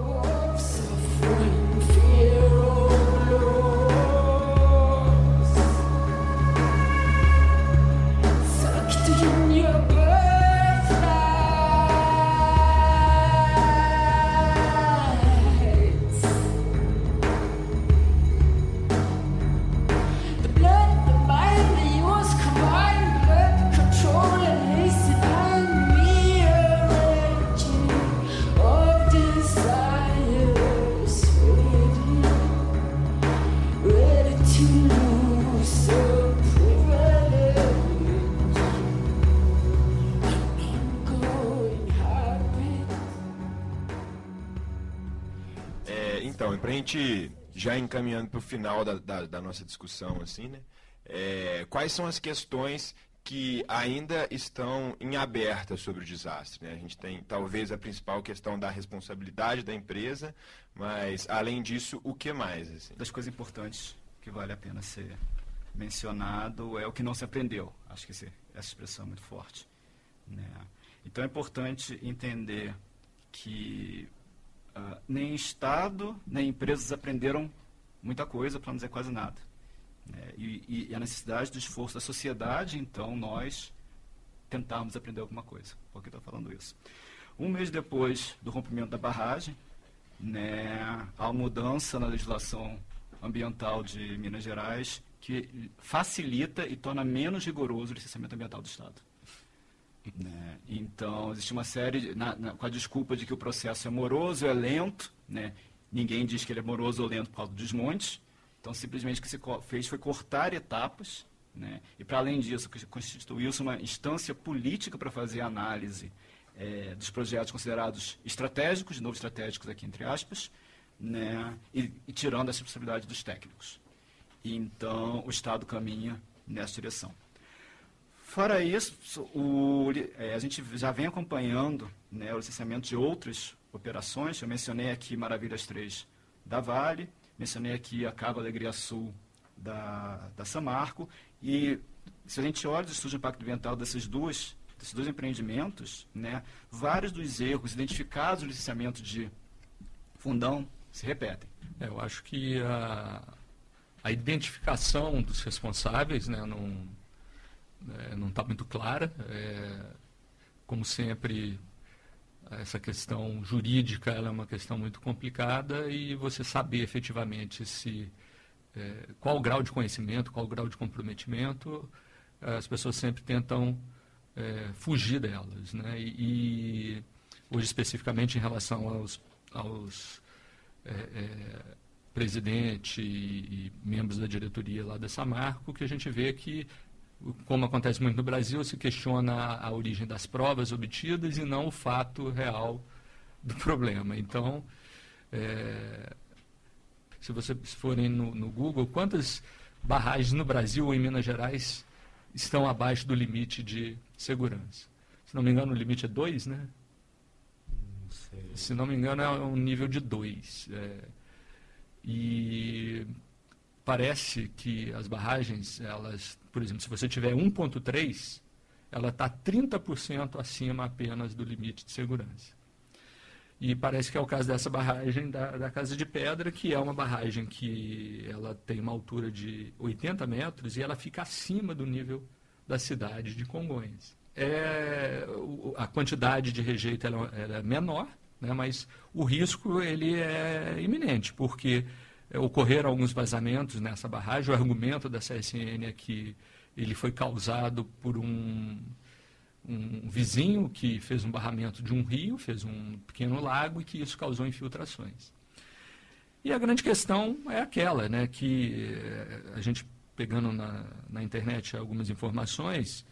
gente já encaminhando para o final da, da, da, nossa discussão, assim, né? É, quais são as questões que ainda estão em aberta sobre o desastre? Né? A gente tem talvez a principal questão da responsabilidade da empresa, mas além disso, o que mais? Assim? Das coisas importantes que vale a pena ser mencionado é o que não se aprendeu. Acho que esse, essa expressão é muito forte. Né? Então é importante entender que uh, nem Estado, nem empresas aprenderam muita coisa, para não dizer quase nada. Né? E, e, a necessidade do esforço da sociedade, então, nós tentarmos aprender alguma coisa. Por que estou falando isso? Um mês depois do rompimento da barragem, né, há mudança na legislação ambiental de Minas Gerais que facilita e torna menos rigoroso o licenciamento ambiental do Estado. Né? Então, existe uma série, de, na, na, com a desculpa de que o processo é moroso, é lento, né? ninguém diz que ele é moroso ou lento por causa do desmonte, então simplesmente o que se fez foi cortar etapas, né? e para além disso, constituiu-se uma instância política para fazer análise é, dos projetos considerados estratégicos, de novo estratégicos aqui entre aspas, né? e, e tirando a responsabilidade dos técnicos. Então, o Estado caminha nessa direção. Fora isso, o, é, a gente já vem acompanhando né, o licenciamento de outras operações. Eu mencionei aqui Maravilhas 3 da Vale, mencionei aqui a Cabo Alegria Sul da, da Samarco. E se a gente olha os estudos de impacto ambiental dessas duas, desses dois empreendimentos, né, vários dos erros identificados no licenciamento de fundão se repetem. É, eu acho que a, a identificação dos responsáveis né, não é, não está muito clara. É, como sempre, essa questão jurídica é uma questão muito complicada e você saber efetivamente se é, qual o grau de conhecimento, qual o grau de comprometimento, as pessoas sempre tentam é, fugir delas. Né? E, e, hoje, especificamente em relação aos, aos é, é, presidente e, e, membros da diretoria lá da Samarco, que a gente vê que como acontece muito no Brasil, se questiona a origem das provas obtidas e não o fato real do problema. Então, é, se vocês forem no, no, Google, quantas barragens no Brasil ou em Minas Gerais estão abaixo do limite de segurança? Se não me engano, o limite é 2, né? Não sei. Se não me engano, é um nível de 2. É, e parece que as barragens, elas, por exemplo, se você tiver 1.3, ela está 30% acima apenas do limite de segurança. E parece que é o caso dessa barragem da, da Casa de Pedra, que é uma barragem que ela tem uma altura de 80 metros e ela fica acima do nível da cidade de Congonhas. É, a quantidade de rejeito ela, ela é menor, né, mas o risco ele é iminente, porque é, ocorreram alguns vazamentos nessa barragem. O argumento da CSN é que ele foi causado por um, um vizinho que fez um barramento de um rio, fez um pequeno lago e que isso causou infiltrações. E a grande questão é aquela, né, que eh, a gente pegando na, na internet algumas informações,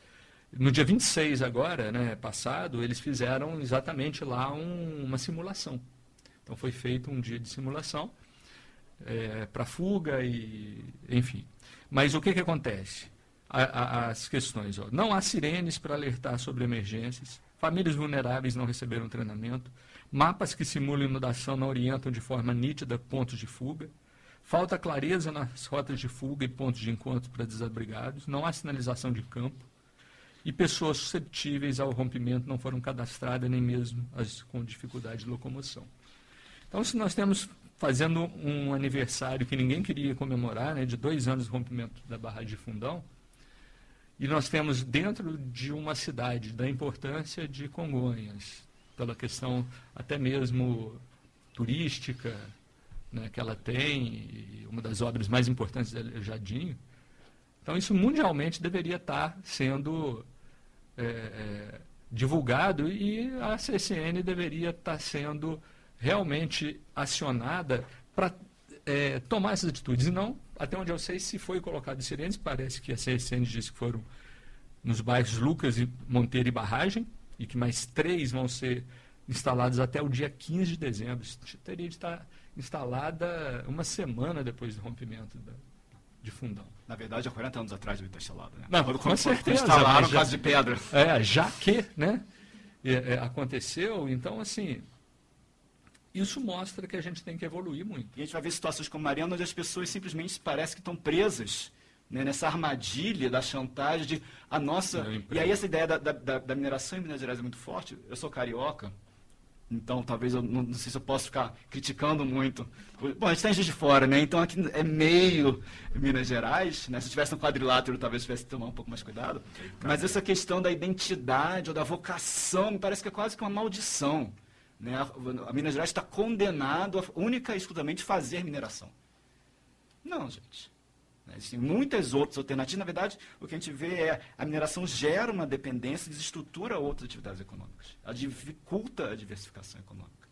no dia 26 agora, né, passado, eles fizeram exatamente lá um, uma simulação. Então foi feito um dia de simulação é, para fuga e enfim. Mas o que, que acontece? A, a, as questões. Ó. Não há sirenes para alertar sobre emergências. Famílias vulneráveis não receberam treinamento. Mapas que simulam inundação não orientam de forma nítida pontos de fuga. Falta clareza nas rotas de fuga e pontos de encontro para desabrigados. Não há sinalização de campo. E pessoas susceptíveis ao rompimento não foram cadastradas, nem mesmo as com dificuldade de locomoção. Então, se nós temos fazendo um aniversário que ninguém queria comemorar, né, de dois anos do rompimento da barragem de Fundão. E nós temos dentro de uma cidade da importância de Congonhas, pela questão até mesmo turística né, que ela tem, uma das obras mais importantes é Jadinho. Então isso mundialmente deveria estar sendo é, divulgado e a CCN deveria estar sendo realmente acionada para é, tomar essas atitudes. E não, até onde eu sei, se foi colocado sirenes, parece que a CSN disse que foram nos bairros Lucas, e Monteiro e Barragem, e que mais três vão ser instalados até o dia 15 de dezembro. Isso teria de estar instalada uma semana depois do rompimento da, de fundão. Na verdade, há 40 anos atrás devia estar instalado, né? Não, Quando- com quando certeza. Instalaram mas no caso de pedra. É, já que, né? é, é, aconteceu, então assim, isso mostra que a gente tem que evoluir muito. E a gente vai ver situações como Mariana, onde as pessoas simplesmente parece que estão presas né, nessa armadilha da chantagem de a nossa. E aí essa ideia da, da- da- da mineração em Minas Gerais é muito forte. Eu sou carioca, então talvez eu não, não sei se eu posso ficar criticando muito. Bom, a gente está em Juiz de Fora, né? Então aqui é meio Minas Gerais, né? Se tivesse um quadrilátero, talvez tivesse que tomar um pouco mais cuidado. Mas essa questão da identidade ou da vocação me parece que é quase que uma maldição. Né? A, Minas Gerais está condenado a única e exclusivamente fazer mineração. Não, gente. Né, Existem muitas outras alternativas. Na verdade, o que a gente vê é a mineração gera uma dependência, desestrutura outras atividades econômicas. Ela dificulta a diversificação econômica.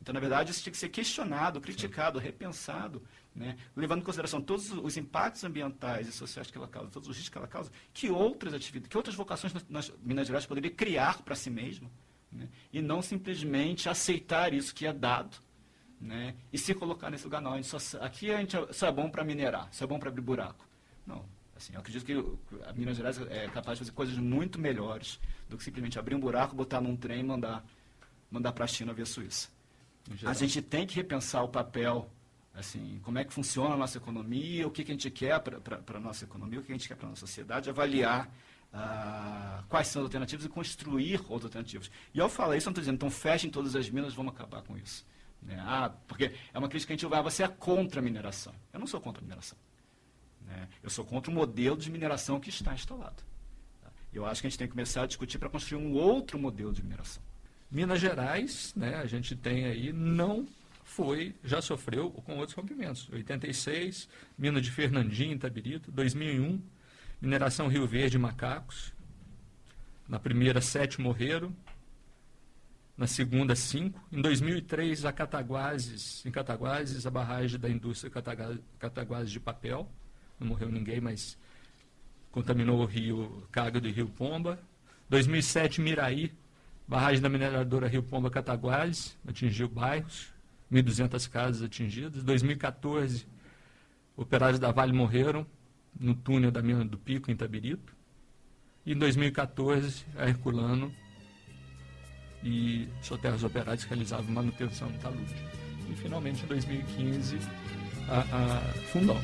Então, na verdade, isso tinha que ser questionado, criticado, repensado, né, levando em consideração todos os impactos ambientais e sociais que ela causa, todos os riscos que ela causa, que outras atividades, que outras vocações nós, Minas Gerais poderia criar para si mesmo, né, e não simplesmente aceitar isso que é dado né, e se colocar nesse lugar. Não, a só, aqui a gente só é bom para minerar, só é bom para abrir buraco. Não. Assim, eu acredito que a Minas Gerais é capaz de fazer coisas muito melhores do que simplesmente abrir um buraco, botar num trem e mandar, mandar para a China via Suíça. Em geral. A gente tem que repensar o papel, assim, como é que funciona a nossa economia, o que, que a gente quer para a nossa economia, o que a gente quer para a nossa sociedade, avaliar ah, quais são as alternativas e construir outras alternativas. E ao falar isso, eu não estou dizendo, então fechem todas as minas, vamos acabar com isso. Né? Ah, porque é uma crítica que a gente vai, ah, você é contra a mineração. Eu não sou contra a mineração. né? Eu sou contra o modelo de mineração que está instalado. Eu acho que a gente tem que começar a discutir para construir um outro modelo de mineração. Minas Gerais, né, a gente tem aí, não foi, já sofreu com outros rompimentos. 86, mina de Fernandinho, Itabirito. 2001, mineração Rio Verde, Macacos. Na primeira, sete morreram. Na segunda, cinco. Em 2003, a Cataguases, em Cataguases, a barragem da indústria Cataguases de papel. Não morreu ninguém, mas contaminou o rio Caga do Rio Pomba. 2007, Miraí, barragem da mineradora Rio Pomba Cataguases, atingiu bairros, 1.200 casas atingidas. 2014, operários da Vale morreram no túnel da mina do Pico, em Itabirito. E em 2014, a Herculano e Soterras Operários realizavam manutenção no talude. E finalmente, em 2015, a, a Fundão.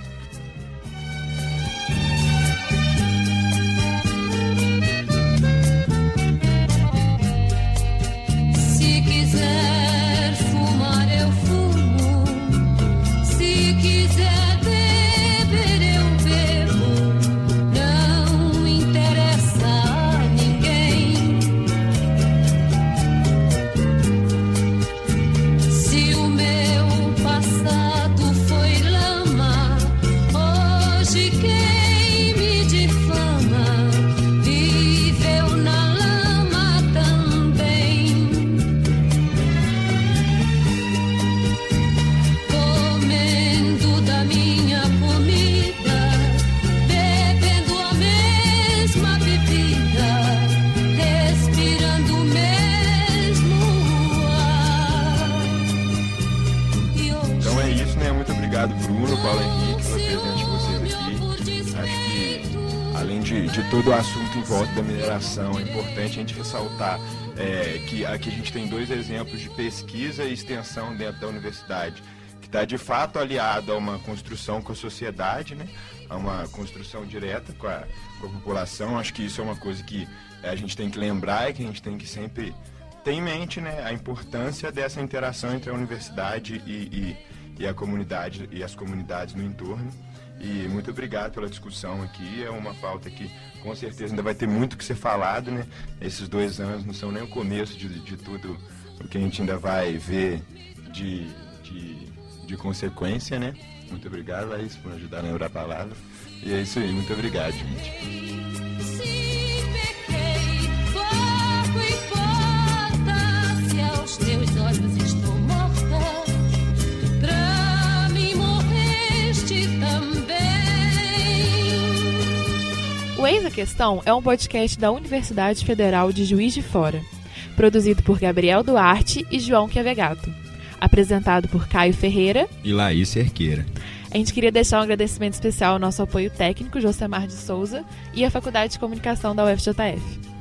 Todo o assunto em volta da mineração, é importante a gente ressaltar é, que aqui a gente tem dois exemplos de pesquisa e extensão dentro da universidade, que está de fato aliado a uma construção com a sociedade, né? a uma construção direta com a, com a população. Acho que isso é uma coisa que a gente tem que lembrar e que a gente tem que sempre ter em mente né, a importância dessa interação entre a universidade e, e, e a comunidade e as comunidades no entorno. E muito obrigado pela discussão aqui. É uma pauta que com certeza ainda vai ter muito que ser falado, né? Esses dois anos não são nem o começo de, de tudo o que a gente ainda vai ver de, de, de consequência, né? Muito obrigado, Laís, por ajudar a lembrar a palavra. E é isso aí, muito obrigado, gente. teus olhos O Eis a Questão é um podcast da Universidade Federal de Juiz de Fora, produzido por Gabriel Duarte e João Chiavegato. apresentado por Caio Ferreira. E Laís Cerqueira. A gente queria deixar um agradecimento especial ao nosso apoio técnico, Josemar de Souza, e à Faculdade de Comunicação da UFJF.